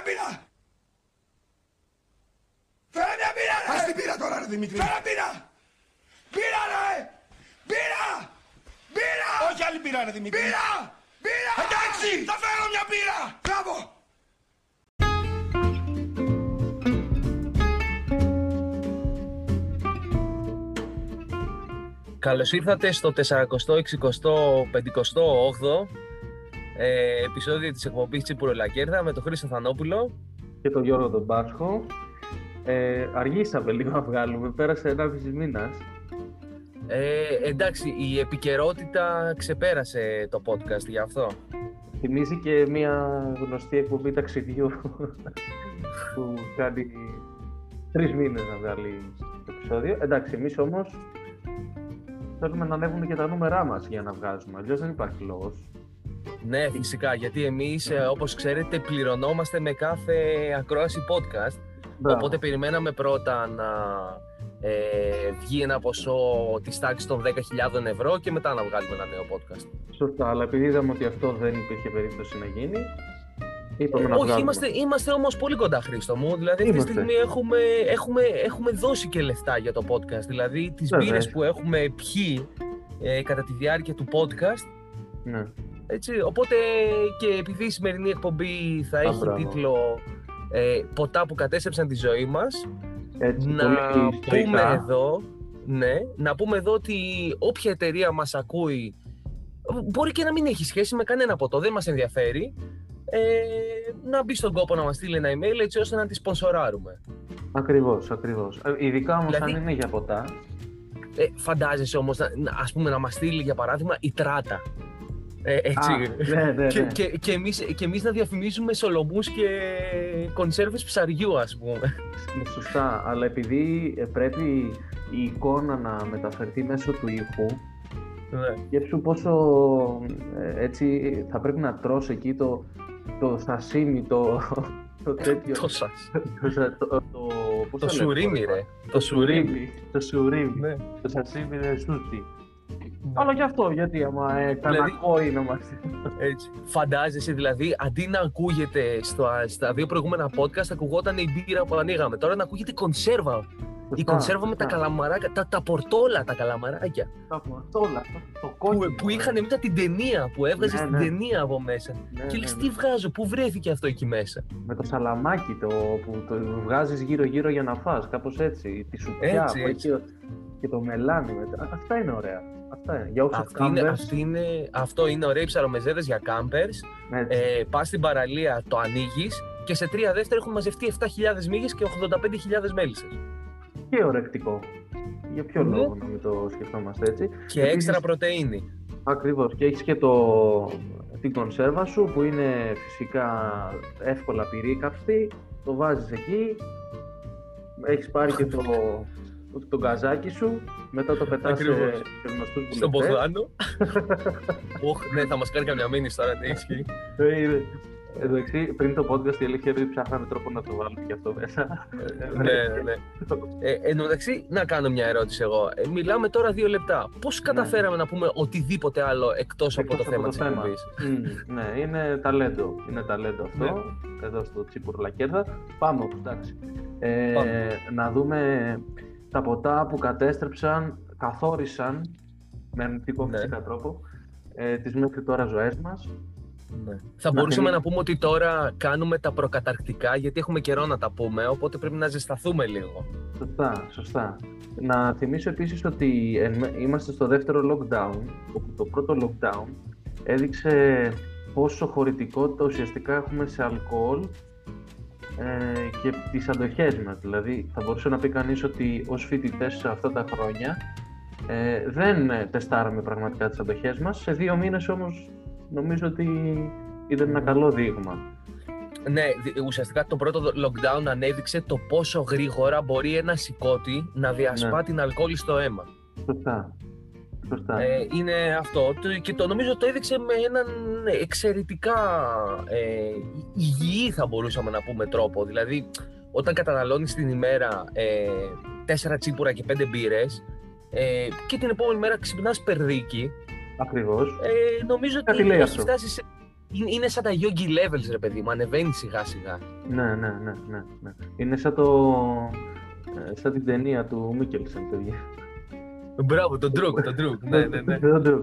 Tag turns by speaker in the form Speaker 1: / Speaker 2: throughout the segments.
Speaker 1: μια πίρα! Φέρε μια πίρα ρε! Ας την πίρα τώρα ρε Δημήτρη! Φέρε πίρα! Πίρα ρε! Πίρα! Πίρα!
Speaker 2: Όχι άλλη πίρα ρε Δημήτρη.
Speaker 1: Πίρα! Πίρα!
Speaker 2: Εντάξει!
Speaker 1: Θα φέρω μια πίρα! Μπράβο!
Speaker 3: Καλώς ήρθατε στο 460-60-58 ε, επεισόδιο της εκπομπής Τσίπουρο Λακέρδα με τον Χρήστο Θανόπουλο.
Speaker 4: και τον Γιώργο τον Πάσχο. Ε, αργήσαμε λίγο να βγάλουμε, πέρασε ένα μήνας.
Speaker 3: Ε, εντάξει, η επικαιρότητα ξεπέρασε το podcast γι' αυτό.
Speaker 4: Θυμίζει και μια γνωστή εκπομπή ταξιδιού που κάνει τρεις μήνες να βγάλει το επεισόδιο. Εντάξει, εμείς όμως θέλουμε να ανέβουν και τα νούμερά μας για να βγάζουμε, αλλιώς δεν υπάρχει λόγος.
Speaker 3: Ναι, φυσικά, γιατί εμείς, ε, όπως ξέρετε, πληρωνόμαστε με κάθε ακρόαση podcast.
Speaker 4: Μπράβο.
Speaker 3: Οπότε περιμέναμε πρώτα να ε, βγει ένα ποσό της τάξης των 10.000 ευρώ και μετά να βγάλουμε ένα νέο podcast.
Speaker 4: Σωστά, αλλά επειδή είδαμε ότι αυτό δεν υπήρχε περίπτωση να γίνει, είπαμε να
Speaker 3: Όχι,
Speaker 4: βγάλουμε.
Speaker 3: είμαστε, είμαστε όμως πολύ κοντά, Χρήστο μου. Δηλαδή, αυτή τη
Speaker 4: Είμαστε.
Speaker 3: στιγμή έχουμε, έχουμε, έχουμε δώσει και λεφτά για το podcast. Δηλαδή, τις
Speaker 4: Βέβαια.
Speaker 3: μπύρες που έχουμε πιει ε, κατά τη διάρκεια του podcast.
Speaker 4: Ναι.
Speaker 3: Έτσι, οπότε και επειδή η σημερινή εκπομπή θα έχει
Speaker 4: μπράβο.
Speaker 3: τίτλο ε, «Ποτά που κατέστρεψαν τη ζωή μας»,
Speaker 4: Έτσι,
Speaker 3: να
Speaker 4: πολύ
Speaker 3: πούμε
Speaker 4: στοικά.
Speaker 3: εδώ, ναι, να πούμε εδώ ότι όποια εταιρεία μας ακούει μπορεί και να μην έχει σχέση με κανένα από το, δεν μας ενδιαφέρει ε, να μπει στον κόπο να μας στείλει ένα email έτσι ώστε να τη σπονσοράρουμε.
Speaker 4: Ακριβώς, ακριβώς. Ε, Ειδικά όμως
Speaker 3: Δηλαδή-
Speaker 4: αν είναι για ποτά.
Speaker 3: Ε, φαντάζεσαι όμως, να, να- ας πούμε, να μας στείλει για παράδειγμα η τράτα. Ε, έτσι.
Speaker 4: Α, ναι, ναι,
Speaker 3: και,
Speaker 4: ναι.
Speaker 3: και, και, εμείς, και εμείς να διαφημίζουμε σολομούς και κονσέρβες ψαριού ας πούμε.
Speaker 4: Ναι, Σωστά, αλλά επειδή ε, πρέπει η εικόνα να μεταφερθεί μέσω του ήχου,
Speaker 3: ναι.
Speaker 4: σκέψου πόσο ε, έτσι θα πρέπει να τρως εκεί το, το σασίμι, το, το τέτοιο.
Speaker 3: Το σας.
Speaker 4: το, σα- το, το, πώς
Speaker 3: Το
Speaker 4: το λένε,
Speaker 3: σουρίμι
Speaker 4: το-
Speaker 3: ρε.
Speaker 4: Το σουρίμι. Το σουρίμι.
Speaker 3: Ναι.
Speaker 4: Το σασίμι είναι σούτσι. Αλλά γι' αυτό, γιατί άμα ε,
Speaker 3: Δηλαδή-
Speaker 4: κανακόη να μας...
Speaker 3: Έτσι. Φαντάζεσαι δηλαδή, αντί να ακούγεται στο, στα δύο προηγούμενα podcast, ακουγόταν η μπύρα που ανοίγαμε. Τώρα να ακούγεται η κονσέρβα. Η
Speaker 4: Σωστά,
Speaker 3: κονσέρβα με τα
Speaker 4: σωστά.
Speaker 3: καλαμαράκια, τα, τα πορτόλα τα καλαμαράκια.
Speaker 4: Τα πορτόλα, το
Speaker 3: Που,
Speaker 4: κόκκινο.
Speaker 3: που είχαν μετά την ταινία, που έβγαζες
Speaker 4: Ναι,
Speaker 3: την
Speaker 4: ναι.
Speaker 3: ταινία από μέσα.
Speaker 4: Ναι,
Speaker 3: και
Speaker 4: ναι,
Speaker 3: λες
Speaker 4: ναι.
Speaker 3: τι βγάζω, πού βρέθηκε αυτό εκεί μέσα;
Speaker 4: Με το σαλαμάκι το που το βγάζεις γύρω-γύρω για να φας, κάπως έτσι. Τη σουπιά
Speaker 3: Έτσι,
Speaker 4: που
Speaker 3: έτσι.
Speaker 4: έχει και το μελάνι μετά. Αυτά είναι ωραία. Αυτά είναι. Για όσους
Speaker 3: Αυτή είναι,
Speaker 4: κάμπες,
Speaker 3: αυτή είναι, αυτό είναι ωραίοι ψαρομεζέδες για κάμπερς.
Speaker 4: έτσι.
Speaker 3: Ε, πας στην παραλία, το ανοίγεις και σε τρία δεύτερα έχουν μαζευτεί 7.000 μύγες και 85.000 μέλισσες.
Speaker 4: Και ορεκτικό. Για ποιο
Speaker 3: Ναι.
Speaker 4: λόγο να μην το σκεφτόμαστε έτσι.
Speaker 3: Και
Speaker 4: Επίσης-
Speaker 3: έξτρα πρωτεΐνη.
Speaker 4: Ακριβώς. Και έχεις και το... την κονσέρβα σου που είναι φυσικά εύκολα πυρίκαυστη. Το βάζεις εκεί. Έχεις πάρει και το, το, το γκαζάκι σου. Μετά το πετάς σε,
Speaker 3: Ακριβώς.
Speaker 4: σε γνωστούς
Speaker 3: Στον
Speaker 4: βουλευτές.
Speaker 3: Μπογδάνο. Όχ, ναι, θα μας κάνει καμιά μήνυση τώρα, ναι, ισχύει.
Speaker 4: Ε, είναι. Εντάξει, πριν το podcast η αλήθεια είναι ότι ψάχναμε τρόπο να το βάλουμε και αυτό μέσα.
Speaker 3: ναι, ναι, ναι. Ε, εν τω μεταξύ, να κάνω μια ερώτηση εγώ. Ε, μιλάμε τώρα δύο λεπτά. Πώς καταφέραμε να πούμε οτιδήποτε άλλο εκτός από το
Speaker 4: Ναι. Εκτός
Speaker 3: θέμα της εκπομπής;
Speaker 4: Μμμ, ναι, είναι ταλέντο. Είναι ταλέντο αυτό.
Speaker 3: Ναι.
Speaker 4: Εδώ στο Τσίπουρο Λακέρδα. Πάμε όμως, εντάξει. Ε,
Speaker 3: Πάμε.
Speaker 4: Να δούμε τα ποτά που κατέστρεψαν, καθόρισαν με αρνητικό
Speaker 3: Ναι.
Speaker 4: φυσικά τρόπο ε, τις μέχρι τώρα ζωές μας.
Speaker 3: Ναι. Θα
Speaker 4: Να
Speaker 3: μπορούσαμε
Speaker 4: θυμί-
Speaker 3: να πούμε ότι τώρα κάνουμε τα προκαταρκτικά γιατί έχουμε καιρό να τα πούμε, οπότε πρέπει να ζεσταθούμε λίγο.
Speaker 4: Σωστά, σωστά. Να θυμίσω επίσης ότι εν- είμαστε στο δεύτερο lockdown, όπου το πρώτο lockdown έδειξε πόσο χωρητικότητα ουσιαστικά έχουμε σε αλκοόλ ε, και τις αντοχές μας. Δηλαδή θα μπορούσε να πει κανείς ότι ως φοιτητές σε αυτά τα χρόνια ε, δεν ε, τεστάραμε πραγματικά τις αντοχές μας. Σε δύο μήνες όμως νομίζω ότι ήταν ένα καλό δείγμα.
Speaker 3: Ναι, δι- ουσιαστικά το πρώτο lockdown ανέδειξε το πόσο γρήγορα μπορεί ένας σηκώτη να διασπά
Speaker 4: Ναι.
Speaker 3: την αλκοόλη στο αίμα.
Speaker 4: Σωστά. Σωστά.
Speaker 3: Ε, είναι αυτό Το- και το νομίζω το έδειξε με έναν εξαιρετικά ε, υγιή θα μπορούσαμε να πούμε τρόπο. Δηλαδή όταν καταναλώνεις την ημέρα ε, τέσσερα τσίπουρα και πέντε μπύρες ε, και την επόμενη μέρα ξυπνάς περδίκι
Speaker 4: Ακριβώς.
Speaker 3: ε, νομίζω
Speaker 4: Κάτι
Speaker 3: ότι
Speaker 4: λέει
Speaker 3: έχει
Speaker 4: αυτό.
Speaker 3: φτάσει σε, είναι, είναι σαν τα yogi levels, ρε παιδί μου, ανεβαίνει σιγά σιγά.
Speaker 4: Ναι, ναι, ναι, ναι, ναι. Είναι σαν το... ε, σαν την ταινία του Μίκελσεν, παιδιά.
Speaker 3: Μπράβο, τον Druk, τον Druk. ναι, ναι, ναι.
Speaker 4: Δεν το-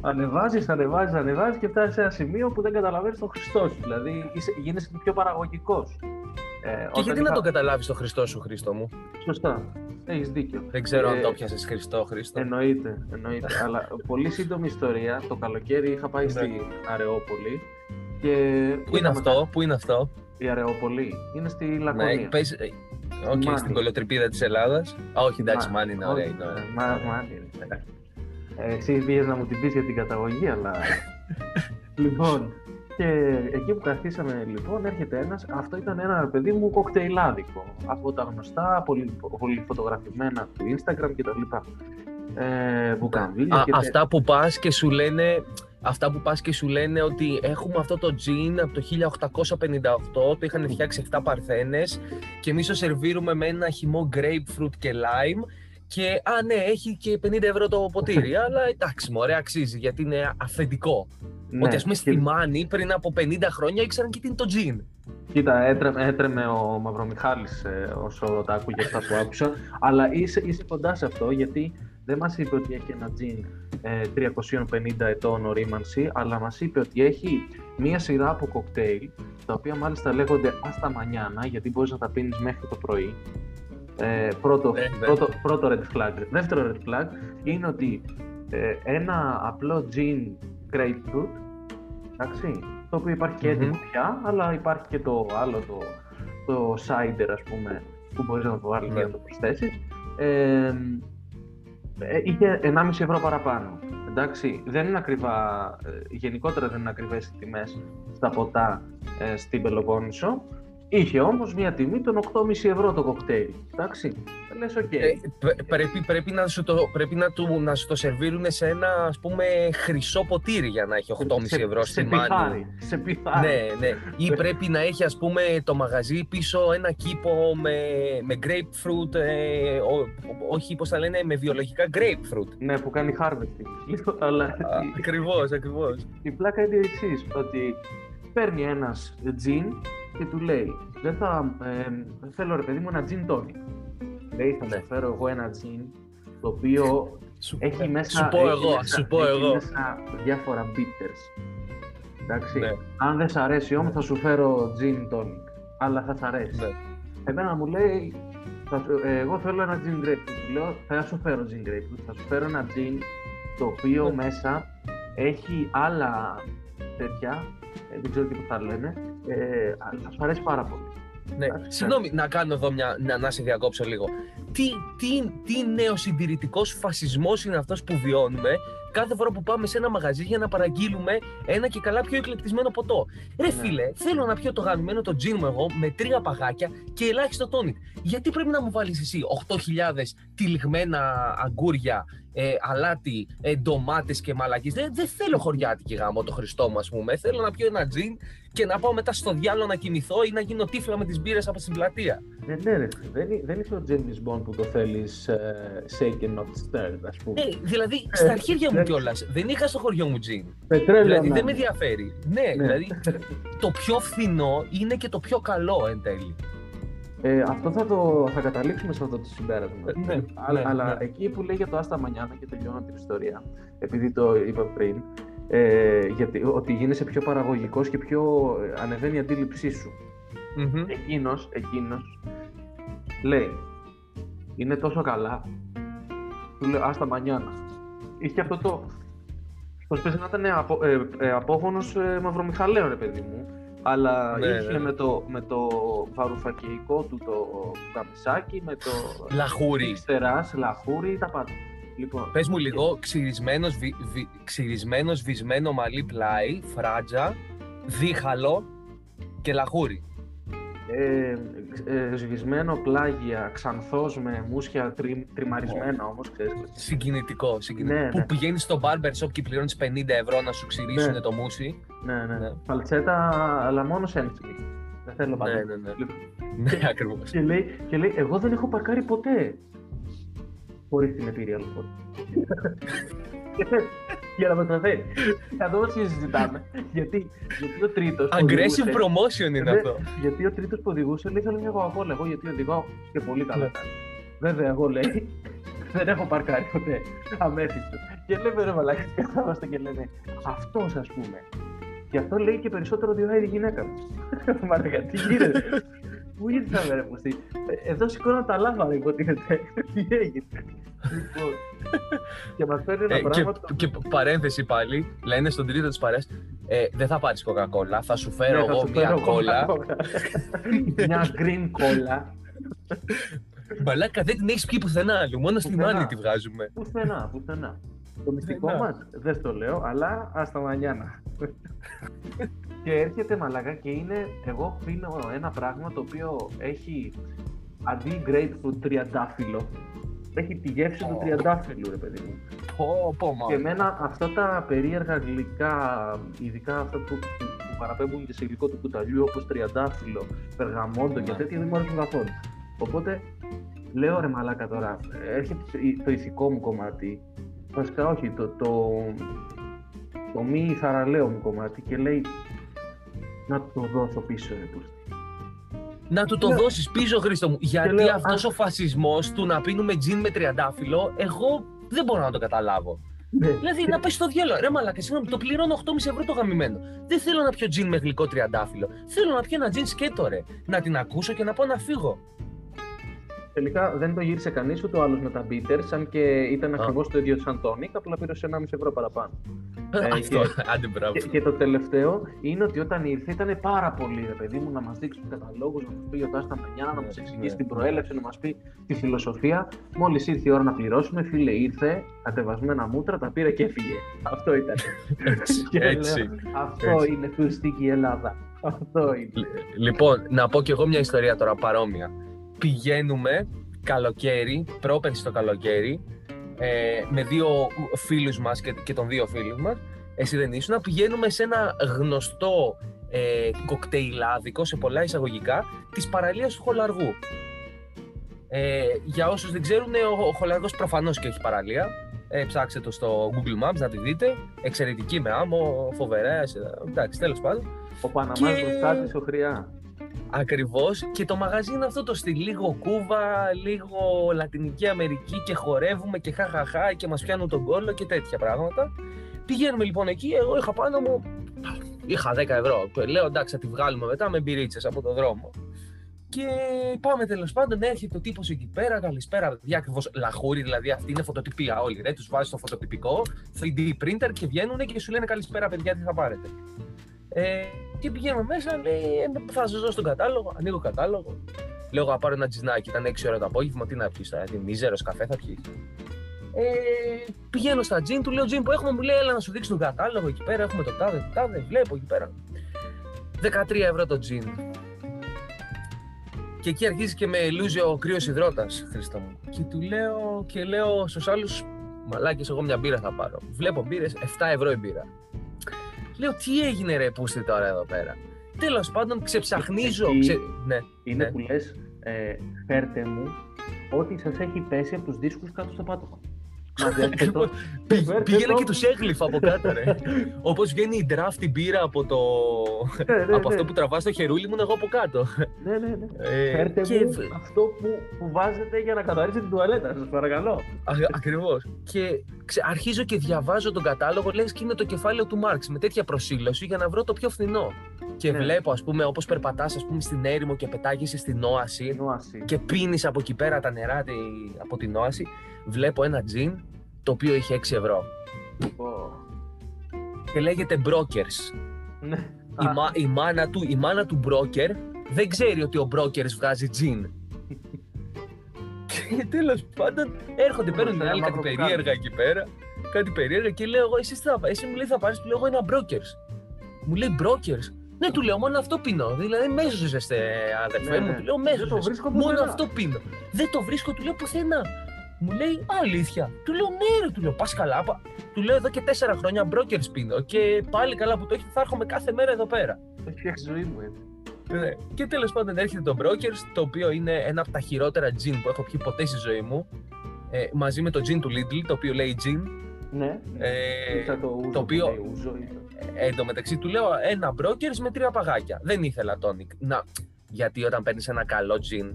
Speaker 4: Ανεβάζεις, ανεβάζεις, ανεβάζεις και φτάνεις σε ένα σημείο που δεν καταλαβαίνεις τον Χριστό σου. Δηλαδή είσαι, γίνεσαι πιο παραγωγικός. Ε,
Speaker 3: Και
Speaker 4: όταν
Speaker 3: γιατί
Speaker 4: είχα-
Speaker 3: να τον καταλάβεις το Χριστό σου, Χρήστο μου;
Speaker 4: Σωστά. Έχεις δίκιο.
Speaker 3: Δεν ξέρω αν
Speaker 4: Ε,
Speaker 3: το πιάσες Χριστό, Χρήστο.
Speaker 4: Εννοείται, εννοείται. Αλλά πολύ σύντομη ιστορία. Το καλοκαίρι είχα πάει
Speaker 3: Ναι.
Speaker 4: στην Αρεόπολη και...
Speaker 3: Πού είναι
Speaker 4: είδαμε
Speaker 3: αυτό, πού είναι αυτό;
Speaker 4: Η Αρεόπολη είναι στη
Speaker 3: Ναι,
Speaker 4: Λακωνία.
Speaker 3: πες, ε, Οκ,
Speaker 4: Μάνη.
Speaker 3: στην κολοτρυπίδα της Ελλάδας. Α, όχι, εντάξει,
Speaker 4: Μα-
Speaker 3: μάλλον είναι ωραία.
Speaker 4: όχι,
Speaker 3: είναι ωραία.
Speaker 4: Μα, μα, είναι. Ε, Εσύ πήγες να μου την πεις για την καταγωγή, αλλά... λοιπόν, και εκεί που καθίσαμε λοιπόν έρχεται ένας, αυτό ήταν ένα ρε παιδί μου κοκτεϊλάδικο, από τα γνωστά, πολύ, πολύ φωτογραφημένα του Instagram κτλ. Ε, μπουκαμβίλια
Speaker 3: Α,
Speaker 4: και τε-
Speaker 3: αυτά που πας και σου λένε. Αυτά που πας και σου λένε ότι έχουμε αυτό το τζιν από το 1858, το είχαν φτιάξει 7 παρθένες και εμείς το σερβίρουμε με ένα χυμό grapefruit και lime και α ναι, έχει και 50 ευρώ το ποτήρι, αλλά εντάξει μωρέ αξίζει γιατί είναι αφεντικό.
Speaker 4: ναι,
Speaker 3: ότι ας πούμε
Speaker 4: και-
Speaker 3: στη Μάνη πριν από 50 χρόνια ήξεραν και τι είναι το τζιν.
Speaker 4: Κοίτα, έτρεμε, έτρεμε ο Μαυρομιχάλης ε, όσο τα άκουγε αυτά που άκουσα, αλλά είσαι, είσαι κοντά σε αυτό γιατί δεν μας είπε ότι έχει ένα τζιν ε, 350 ετών ορίμανση, αλλά μας είπε ότι έχει μία σειρά από κοκτέιλ, τα οποία μάλιστα λέγονται Άστα Μανιάνα, γιατί μπορείς να τα πίνεις μέχρι το πρωί. Ε, πρώτο,
Speaker 3: Ναι, ναι.
Speaker 4: πρώτο, πρώτο red flag. Δεύτερο red flag είναι ότι ε, ένα απλό gin grapefruit, εντάξει, το οποίο υπάρχει και έτοιμο
Speaker 3: Μμμ.
Speaker 4: πια, αλλά υπάρχει και το άλλο, το, το cider ας πούμε, που μπορείς να το βάλεις
Speaker 3: Ναι.
Speaker 4: για να το προσθέσεις. Ε, ε, είχε 1,5 ευρώ παραπάνω. Εντάξει, δεν είναι ακριβά, ε, γενικότερα δεν είναι ακριβές οι τιμές στα ποτά ε, στην Πελοπόννησο. Είχε όμως μια τιμή των 8,5 ευρώ το κοκτέιλ. Εντάξει, λες οκ.
Speaker 3: Ε, πρέ- πρέπει, πρέπει, να σου το, πρέπει να, του, να σου το σερβίρουν σε ένα ας πούμε χρυσό ποτήρι για να έχει 8,5
Speaker 4: Σε-
Speaker 3: ευρώ
Speaker 4: σε
Speaker 3: στη Μάνη.
Speaker 4: πιθάρι, σε πιθάρι.
Speaker 3: Ναι, ναι. Ή πρέπει να έχει ας πούμε το μαγαζί πίσω ένα κήπο με, με grapefruit, ε, ό, ό- όχι πώς τα λένε, με βιολογικά grapefruit.
Speaker 4: Ναι, που κάνει harvesting. Λίγο, αλλά
Speaker 3: Α,
Speaker 4: η-
Speaker 3: ακριβώς, ακριβώς.
Speaker 4: η πλάκα είναι η εξής, ότι παίρνει ένας τζιν και του λέει δεν θα, ε, θέλω ρε παιδί μου ένα τζιν tonic. Λέει θα
Speaker 3: Ναι.
Speaker 4: σου φέρω εγώ ένα τζιν το οποίο
Speaker 3: Σου,
Speaker 4: έχει μέσα,
Speaker 3: σου πω
Speaker 4: έχει
Speaker 3: εγώ,
Speaker 4: μέσα-
Speaker 3: σου πω
Speaker 4: έχει
Speaker 3: εγώ.
Speaker 4: μέσα διάφορα bitters. Εντάξει.
Speaker 3: Ναι.
Speaker 4: Αν δεν σ' αρέσει όμως θα σου φέρω gin tonic. Αλλά θα σ' αρέσει.
Speaker 3: Ναι.
Speaker 4: Εμένα μου λέει, θα σου- ε, εγώ θέλω ένα gin grapefruit. Του Λέω, θα σου φέρω gin grapefruit. Θα σου φέρω ένα gin το οποίο
Speaker 3: Ναι.
Speaker 4: μέσα έχει άλλα τέτοια, ε, δεν ξέρω τι που θα λένε, ε, αλλά θα σου αρέσει πάρα πολύ.
Speaker 3: Ναι.
Speaker 4: Εντάξει.
Speaker 3: Συγγνώμη, να κάνω εδώ μια. να, να σε διακόψω λίγο. Τι, τι, τι νεοσυντηρητικό φασισμός είναι αυτός που βιώνουμε κάθε φορά που πάμε σε ένα μαγαζί για να παραγγείλουμε ένα και καλά πιο εκλεπτισμένο ποτό; Ρε
Speaker 4: Ναι.
Speaker 3: φίλε, θέλω να πιω το γαμμένο το τζιν μου εγώ με τρία παγάκια και ελάχιστο τόνικ. Γιατί πρέπει να μου βάλεις εσύ 8.000 τυλιγμένα αγκούρια, ε, αλάτι, ε, ντομάτες και μαλακίες; Δεν, δεν θέλω χωριάτικη γάμο το Χριστό μου, ας πούμε. Θέλω να πιω ένα τζιν και να πάω μετά στο διάλογο να κοιμηθώ ή να γίνω τύφλα με τις μπύρες από την πλατεία.
Speaker 4: Ναι, ναι, ρε, δεν, είναι- δεν είσαι ο James Bond που το θέλεις ε, shaken not stirred, ας πούμε.
Speaker 3: Ναι, δηλαδή
Speaker 4: Ε,
Speaker 3: στα αρχίδια μου
Speaker 4: ναι.
Speaker 3: κιόλας. Δεν είχα στο χωριό μου τζιν.
Speaker 4: Πετρέλαιο
Speaker 3: Δηλαδή
Speaker 4: να
Speaker 3: δεν με
Speaker 4: είναι.
Speaker 3: ενδιαφέρει. Ναι,
Speaker 4: Ναι.
Speaker 3: δηλαδή το πιο φθηνό είναι και το πιο καλό εν τέλει.
Speaker 4: Ε, αυτό θα το θα καταλήξουμε σε αυτό το συμπέρασμα.
Speaker 3: Ναι,
Speaker 4: αλλά,
Speaker 3: ναι,
Speaker 4: αλλά
Speaker 3: ναι.
Speaker 4: εκεί που λέει για το Άστα Μανιάνα και τελειώνω την ιστορία, επειδή το είπα πριν, ε, γιατί, ότι γίνεσαι πιο παραγωγικός και πιο ε, ανεβαίνει η αντίληψή σου.
Speaker 3: Μμμ.
Speaker 4: Εκείνος, εκείνος λέει, είναι τόσο καλά. Του λέω, Άστα Μανιάνα. Είχε αυτό το... Πως πες να ήταν απο, ε, ε, απόγονος ε, Μαυρομιχαλέων, ρε παιδί μου. Αλλά
Speaker 3: Ναι,
Speaker 4: είχε
Speaker 3: ναι.
Speaker 4: με, το, με το βαρουφακεϊκό του το καμισάκι, με το
Speaker 3: Λαχούρι.
Speaker 4: υστεράς, λαχούρι, τα πάντα. Λοιπόν,
Speaker 3: Πες μου λίγο, ξυρισμένος, βι, βι- ξυρισμένος βυσμένο μαλλί πλάι, φράτζα, δίχαλο και λαχούρι.
Speaker 4: ε, ε, σβησμένο πλάγια, ξανθός με μουσια τρι, τριμαρισμένα όμως, ξέρεις.
Speaker 3: Συγκινητικό, συγκινητικό.
Speaker 4: Ναι,
Speaker 3: που
Speaker 4: ναι.
Speaker 3: πηγαίνεις στο barber shop και πληρώνεις 50 ευρώ να σου ξυρίσουν
Speaker 4: Ναι.
Speaker 3: το μουσι.
Speaker 4: Ναι, ναι,
Speaker 3: Ναι.
Speaker 4: Φαλτσέτα, αλλά μόνο σέντσιλι. Δεν θέλω πάντα.
Speaker 3: Ναι, ναι, ναι.
Speaker 4: Λοιπόν,
Speaker 3: Ναι, ακριβώς.
Speaker 4: Και λέει, και λέει, εγώ δεν έχω παρκάρει ποτέ. Χωρίς την επίρρεια λοιπόν. και, φεύγει. για να μα φέρει. Θα δω συζητάμε. γιατί, γιατί ο τρίτος.
Speaker 3: Aggressive promotion είναι αυτό.
Speaker 4: Γιατί ο τρίτος που οδηγούσε λέει θέλω μια κοκακόλα. Εγώ γιατί οδηγώ και πολύ καλά κάνει. Βέβαια, εγώ λέει δεν έχω παρκάρει ποτέ. Αμέθιστο. Και λέμε ρε μαλάκι, καθόμαστε και λένε αυτός ας πούμε. Γι' αυτό λέει και περισσότερο διότι η γυναίκα του. Μα τι γίνεται; Πού ήρθαμε ρε πουστή. Ε, εδώ σηκώνω τα λάβα, υποτίθεται. Τι έγινε. Λοιπόν, και μας φέρνει ένα ε, πράγμα.
Speaker 3: Και, και παρένθεση πάλι, λένε στον τρίτο της παρέας, ε, δεν θα πάρεις κοκακόλα, θα σου φέρω ναι, εγώ μια κόλλα.
Speaker 4: μια green κόλλα.
Speaker 3: Μπαλάκα δεν την έχεις πει πουθενά άλλο. Μόνο στην άλλη τη βγάζουμε.
Speaker 4: Πουθενά, πουθενά. Το μυστικό μας δεν το λέω, αλλά άστα μανιάνα. Και έρχεται μαλακά και είναι. Εγώ πίνω ένα πράγμα το οποίο έχει αντί grapefruit τριαντάφυλλο. Έχει τη γεύση του τριαντάφυλλου, ρε παιδί μου.
Speaker 3: Πω, πω,
Speaker 4: και εμένα αυτά τα περίεργα γλυκά, ειδικά αυτά που, που παραπέμπουν και σε γλυκό του κουταλιού, όπως τριαντάφυλλο, περγαμόντο και τέτοια, δεν μου αρέσουν καθόλου. Οπότε λέω ρε μαλάκα τώρα, έρχεται το ηθικό μου κομμάτι, βασικά όχι, το, το, το μη θαραλέο μου κομμάτι και λέει να το δώσω πίσω ρε
Speaker 3: να του το ναι. δώσεις πίσω, Χρήστο μου. Γιατί αυτός ο φασισμός του να πίνουμε τζιν με τριαντάφυλλο, εγώ δεν μπορώ να το καταλάβω. Ναι. Δηλαδή να πέσει στο διάλογο. Ρε μαλάκα, συγγνώμη, το πληρώνω 8,5 ευρώ το γαμημένο. Δεν θέλω να πιω τζιν με γλυκό τριαντάφυλλο. Θέλω να πιω ένα τζιν σκέτο, ρε. Να την ακούσω και να πω να φύγω.
Speaker 4: Τελικά δεν το γύρισε κανείς ούτε ο άλλος με τα bitters, αν και ήταν ακριβώς το ίδιο σαν tonic, απλά πήρε 1,5 ευρώ παραπάνω.
Speaker 3: ε, Αυτό,
Speaker 4: και, και, και, το τελευταίο είναι ότι όταν ήρθε ήταν πάρα πολύ, ρε παιδί μου, να μας δείξει τους καταλόγους, να μας πει για τα Άστα να μας εξηγήσει ναι. την προέλευση, να μας πει τη φιλοσοφία. Μόλις ήρθε η ώρα να πληρώσουμε, φίλε, ήρθε, κατεβασμένα μούτρα, τα πήρε και έφυγε. Αυτό ήταν.
Speaker 3: Έτσι.
Speaker 4: αυτό είναι τουριστική Ελλάδα. Αυτό είναι.
Speaker 3: Λοιπόν, να πω κι εγώ μια ιστορία τώρα παρόμοια πηγαίνουμε καλοκαίρι, πρόπερση το καλοκαίρι, ε, με δύο φίλους μας και, και των δύο φίλους μας, εσύ δεν ήσουν, πηγαίνουμε σε ένα γνωστό ε, κοκτέιλάδικο, σε πολλά εισαγωγικά, της παραλίας του Χολαργού. Ε, για όσους δεν ξέρουν, ο, ο Χολαργός προφανώς και έχει παραλία. Ε, ψάξτε το στο Google Maps να τη δείτε. Εξαιρετική με άμμο, φοβερά, εντάξει, τέλος πάντων.
Speaker 4: Ο Παναμάς και... μπροστά της, ο Χρειά.
Speaker 3: Ακριβώς. Και το μαγαζί είναι αυτό το στυλ. Λίγο Κούβα, λίγο Λατινική Αμερική και χορεύουμε και χαχαχά και μας πιάνουν τον κόλλο και τέτοια πράγματα. Πηγαίνουμε λοιπόν εκεί. Εγώ είχα πάνω μου. Είχα 10 ευρώ. Λέω εντάξει, θα τη βγάλουμε μετά με μπυρίτσες από τον δρόμο. Και πάμε τέλος πάντων, έρχεται ο τύπος εκεί πέρα. Καλησπέρα, παιδιά. Ακριβώς λαχούρι, δηλαδή αυτή είναι φωτοτυπία όλοι. Ρε, τους βάζεις στο φωτοτυπικό 3D printer και βγαίνουν και σου λένε καλησπέρα, παιδιά, τι θα πάρετε. Ε, και πηγαίνουμε μέσα, λέει, «Ε, θα σας δώσω τον κατάλογο. Ανοίγω κατάλογο. Λέω, θα πάρω ένα τζιзнάκι. Ήταν 6 ώρα το απόγευμα, τι να πεις τώρα, τι μίζερος καφέ θα πιεις. Ε, πηγαίνω στα τζιν, του λέω τζιν που έχουμε, μου λέει, έλα να σου δείξω τον κατάλογο εκεί πέρα. Έχουμε το τάδε, το τάδε, βλέπω εκεί πέρα. 13 ευρώ το τζιν. Και εκεί αρχίζει και με λούζει ο κρύος υδρότας, Χριστό μου. Και του λέω, και λέω στους άλλους, μαλάκι, εγώ μια μπύρα θα πάρω. Βλέπω μπύρες, 7 ευρώ η μπύρα. Λέω τι έγινε ρε πούστη τώρα εδώ πέρα; Τέλος πάντων ξεψαχνίζω. Ξε... Ναι,
Speaker 4: είναι ναι. που λες, ε, φέρτε μου ό,τι σας έχει πέσει από τους δίσκους κάτω στο πάτωμα.
Speaker 3: Πήγαινε και τους έγλυφα από κάτω, ρε. Όπως βγαίνει η draft η μπύρα από, το... Ναι, ναι, από αυτό ναι. που τραβάς στο χερούλι μου, εγώ από κάτω.
Speaker 4: Ναι, ναι, ναι. Ε, Φέρτε μου αυτό που, που βάζετε για να καθαρίσετε την τουαλέτα, σας παρακαλώ.
Speaker 3: Ακριβώς. Και αρχίζω και διαβάζω τον κατάλογο, λες και είναι το κεφάλαιο του Μάρξ με τέτοια προσήλωση για να βρω το πιο φθηνό. Και ναι. βλέπω, ας πούμε, όπως περπατάς πούμε, στην έρημο και πετάγεσαι στην όαση, και πίνεις από εκεί πέρα τα νερά από την όαση. Βλέπω ένα τζιν το οποίο είχε 6 ευρώ. Και λέγεται Brokers.
Speaker 4: Ναι.
Speaker 3: Η, μα, η, μάνα του, η μάνα του broker δεν ξέρει ότι ο brokers βγάζει τζιν. και τέλος πάντων έρχονται, παίρνουν την άλλη κάτι περίεργα εκεί πέρα. Κάτι περίεργα και λέω εγώ, εσύ, θα, εσύ μου λέει θα πάρεις, λέω εγώ ένα brokers. Μου λέει brokers. Ναι, του λέω, μόνο αυτό πίνω. Δηλαδή, μέσω ζεστέ, αδερφέ ναι, μου. Ναι. Του λέω, μέσω Μόνο αυτό πίνω. Δεν το βρίσκω, του λέω πουθενά. Μου λέει αλήθεια. Του λέω ναι, ρε, του λέω πας καλά. Του λέω εδώ και τέσσερα χρόνια broker πίνω και πάλι καλά που το έχει, θα έρχομαι κάθε μέρα εδώ πέρα.
Speaker 4: Έχει φτιάξει ζωή μου, έτσι.
Speaker 3: Ναι. Και τέλος πάντων έρχεται το Brokers, το οποίο είναι ένα από τα χειρότερα gin που έχω πιει ποτέ στη ζωή μου. Ε, μαζί με το gin του Lidl, το οποίο λέει gin.
Speaker 4: Ναι,
Speaker 3: Ε,
Speaker 4: το, ούζο,
Speaker 3: το οποίο-
Speaker 4: λέει, ούζο, ή το-
Speaker 3: Ε, εν τω μεταξύ του λέω ένα μπρόκερ με τρία παγάκια. Δεν ήθελα τόνικ. Να, γιατί όταν παίρνεις ένα καλό τζιν,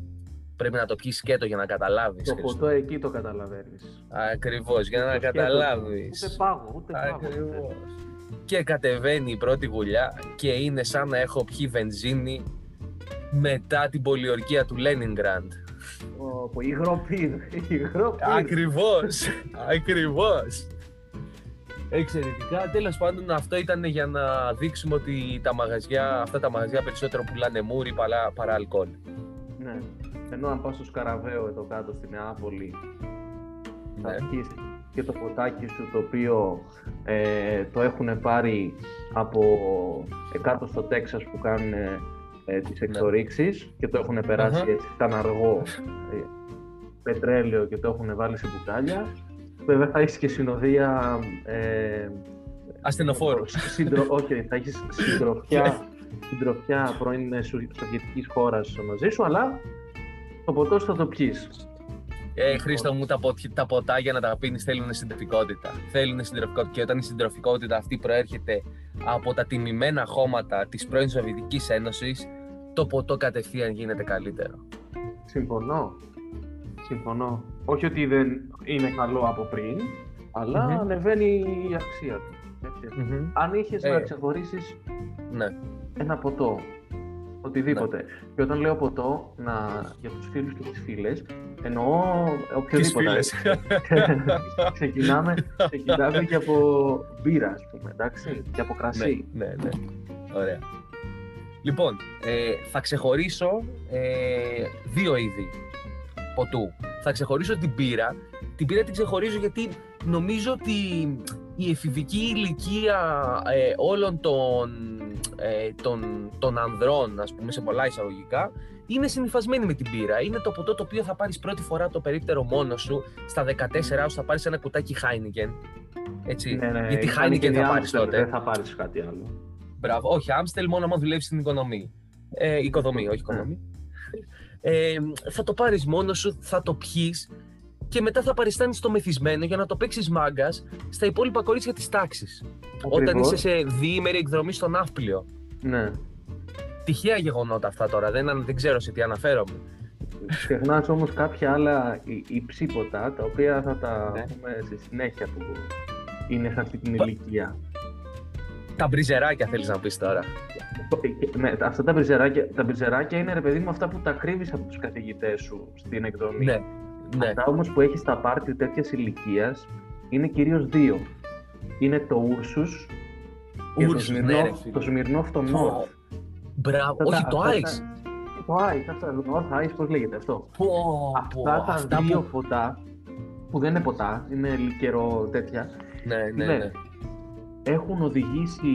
Speaker 3: πρέπει να το πιει σκέτο για να καταλάβεις.
Speaker 4: Το ποτό εκεί το καταλαβαίνεις.
Speaker 3: Ακριβώς, για να
Speaker 4: Το σκέτο,
Speaker 3: καταλάβεις.
Speaker 4: Ούτε πάγο, ούτε πάγο.
Speaker 3: Ακριβώς. Και κατεβαίνει η πρώτη γουλιά και είναι σαν να έχω πιει βενζίνη μετά την πολιορκία του Λένινγκραντ.
Speaker 4: Ω, Υγρό πυρ, υγρό πυρ.
Speaker 3: Ακριβώς, ακριβώς. Εξαιρετικά. Τέλος πάντων αυτό ήταν για να δείξουμε ότι τα μαγαζιά, αυτά τα μαγαζιά περισσότερο πουλάνε μούρι παρά, παρά αλκοόλ.
Speaker 4: Ναι. Ενώ αν πας στο Σκαραβαίο εδώ κάτω στη Νεάπολη θα
Speaker 3: Ναι.
Speaker 4: πιεις και το ποτάκι σου το οποίο ε, το έχουν πάρει από ε, κάτω στο Τέξας που κάνουν ε, τις εξορίξεις και το έχουν περάσει
Speaker 3: Ναι. Αχα.
Speaker 4: έτσι σαν αργό ε, πετρέλαιο και το έχουν βάλει σε μπουκάλια. Βέβαια θα έχεις και συνοδεία ε,
Speaker 3: Ασθενοφόρους.
Speaker 4: Συντρο... Όχι, θα έχεις συντροφιά, συντροφιά πρώην Σο- Σοβιετικής χώρας μαζί σου, αλλά το ποτό σου θα το πιείς.
Speaker 3: Ε, Χρήστο μου, τα, ποτ- τα ποτά για να τα πίνεις θέλουν συντροφικότητα. Θέλουν συντροφικότητα και όταν η συντροφικότητα αυτή προέρχεται από τα τιμημένα χώματα της πρώην Σοβιετικής Ένωσης, το ποτό κατευθείαν γίνεται καλύτερο.
Speaker 4: Συμφωνώ. Συμφωνώ. Όχι ότι δεν είναι καλό από πριν, αλλά
Speaker 3: Μμμ.
Speaker 4: ανεβαίνει η αξία του. Έτσι. Αν είχες
Speaker 3: Ε.
Speaker 4: να ξεχωρίσεις
Speaker 3: Ναι.
Speaker 4: ένα ποτό, οτιδήποτε. Και όταν λέω ποτό, να, για τους φίλους και τις φίλες, εννοώ
Speaker 3: Τις
Speaker 4: οποιοδήποτε.
Speaker 3: φίλες.
Speaker 4: ξεκινάμε, ξεκινάμε και από μπύρα, ας πούμε, εντάξει, και από κρασί.
Speaker 3: Ναι, ναι, ναι. Ωραία. Λοιπόν, ε, θα ξεχωρίσω ε, δύο είδη ποτού. Θα ξεχωρίσω την πύρα. Την πύρα την ξεχωρίζω γιατί νομίζω ότι η εφηβική ηλικία ε, όλων των, ε, των, των ανδρών, ας πούμε, σε πολλά εισαγωγικά, είναι συνυφασμένη με την πύρα. Είναι το ποτό το οποίο θα πάρεις πρώτη φορά το περίπτερο μόνο σου. Στα 14 σου θα πάρεις ένα κουτάκι Heineken. Έτσι.
Speaker 4: Ναι, ναι,
Speaker 3: γιατί
Speaker 4: η
Speaker 3: Heineken
Speaker 4: Heineken
Speaker 3: θα
Speaker 4: η
Speaker 3: πάρεις
Speaker 4: Amstel,
Speaker 3: τότε.
Speaker 4: Δεν θα πάρεις κάτι άλλο.
Speaker 3: Μπράβο, όχι, Άμστελ μόνο άμα δουλεύεις στην οικονομία. Ε, οικοδομή, όχι οικονομία. Ε, θα το πάρεις μόνος σου, θα το πιείς και μετά θα παριστάνεις το μεθυσμένο για να το παίξεις μάγκας στα υπόλοιπα κορίτσια της τάξης. Όταν
Speaker 4: Ακριβώς.
Speaker 3: είσαι σε διήμερη εκδρομή στο ναύπλιο.
Speaker 4: Ναι.
Speaker 3: Τυχαία γεγονότα αυτά τώρα, δεν, δεν ξέρω σε τι αναφέρομαι.
Speaker 4: Ξεχνάς όμως κάποια άλλα υ- υψίποτα, τα οποία θα τα
Speaker 3: Ναι.
Speaker 4: πούμε στη συνέχεια που είναι σε αυτή την
Speaker 3: Πα-
Speaker 4: ηλικία.
Speaker 3: Τα μπριζεράκια θέλεις να πεις τώρα.
Speaker 4: Ναι, αυτά τα μπριζεράκια, τα μπριζεράκια είναι ρε παιδί μου αυτά που τα κρύβεις από τους καθηγητές σου στην εκδρομή.
Speaker 3: Ναι, ναι.
Speaker 4: Αυτά όμως που έχει στα πάρτι τέτοιας ηλικίας είναι κυρίως δύο. Είναι το Ούρσους και το
Speaker 3: Ούρσους, ναι, ρε
Speaker 4: Σμυρνόφ,
Speaker 3: φίλε.
Speaker 4: το Σμυρνόφ το
Speaker 3: Πω,
Speaker 4: North.
Speaker 3: Μπράβο,
Speaker 4: Αυτά
Speaker 3: όχι
Speaker 4: τα-
Speaker 3: το
Speaker 4: αυτά
Speaker 3: Ice.
Speaker 4: τα- Το Ice, αυτό, το North Ice, πώς λέγεται αυτό;
Speaker 3: Πω, πω,
Speaker 4: Αυτά τα
Speaker 3: αυτά
Speaker 4: δύο
Speaker 3: που...
Speaker 4: ποτά, που δεν είναι ποτά, είναι λικερό τέτοια,
Speaker 3: Ναι, ναι,
Speaker 4: Ναι.
Speaker 3: ναι.
Speaker 4: έχουν οδηγήσει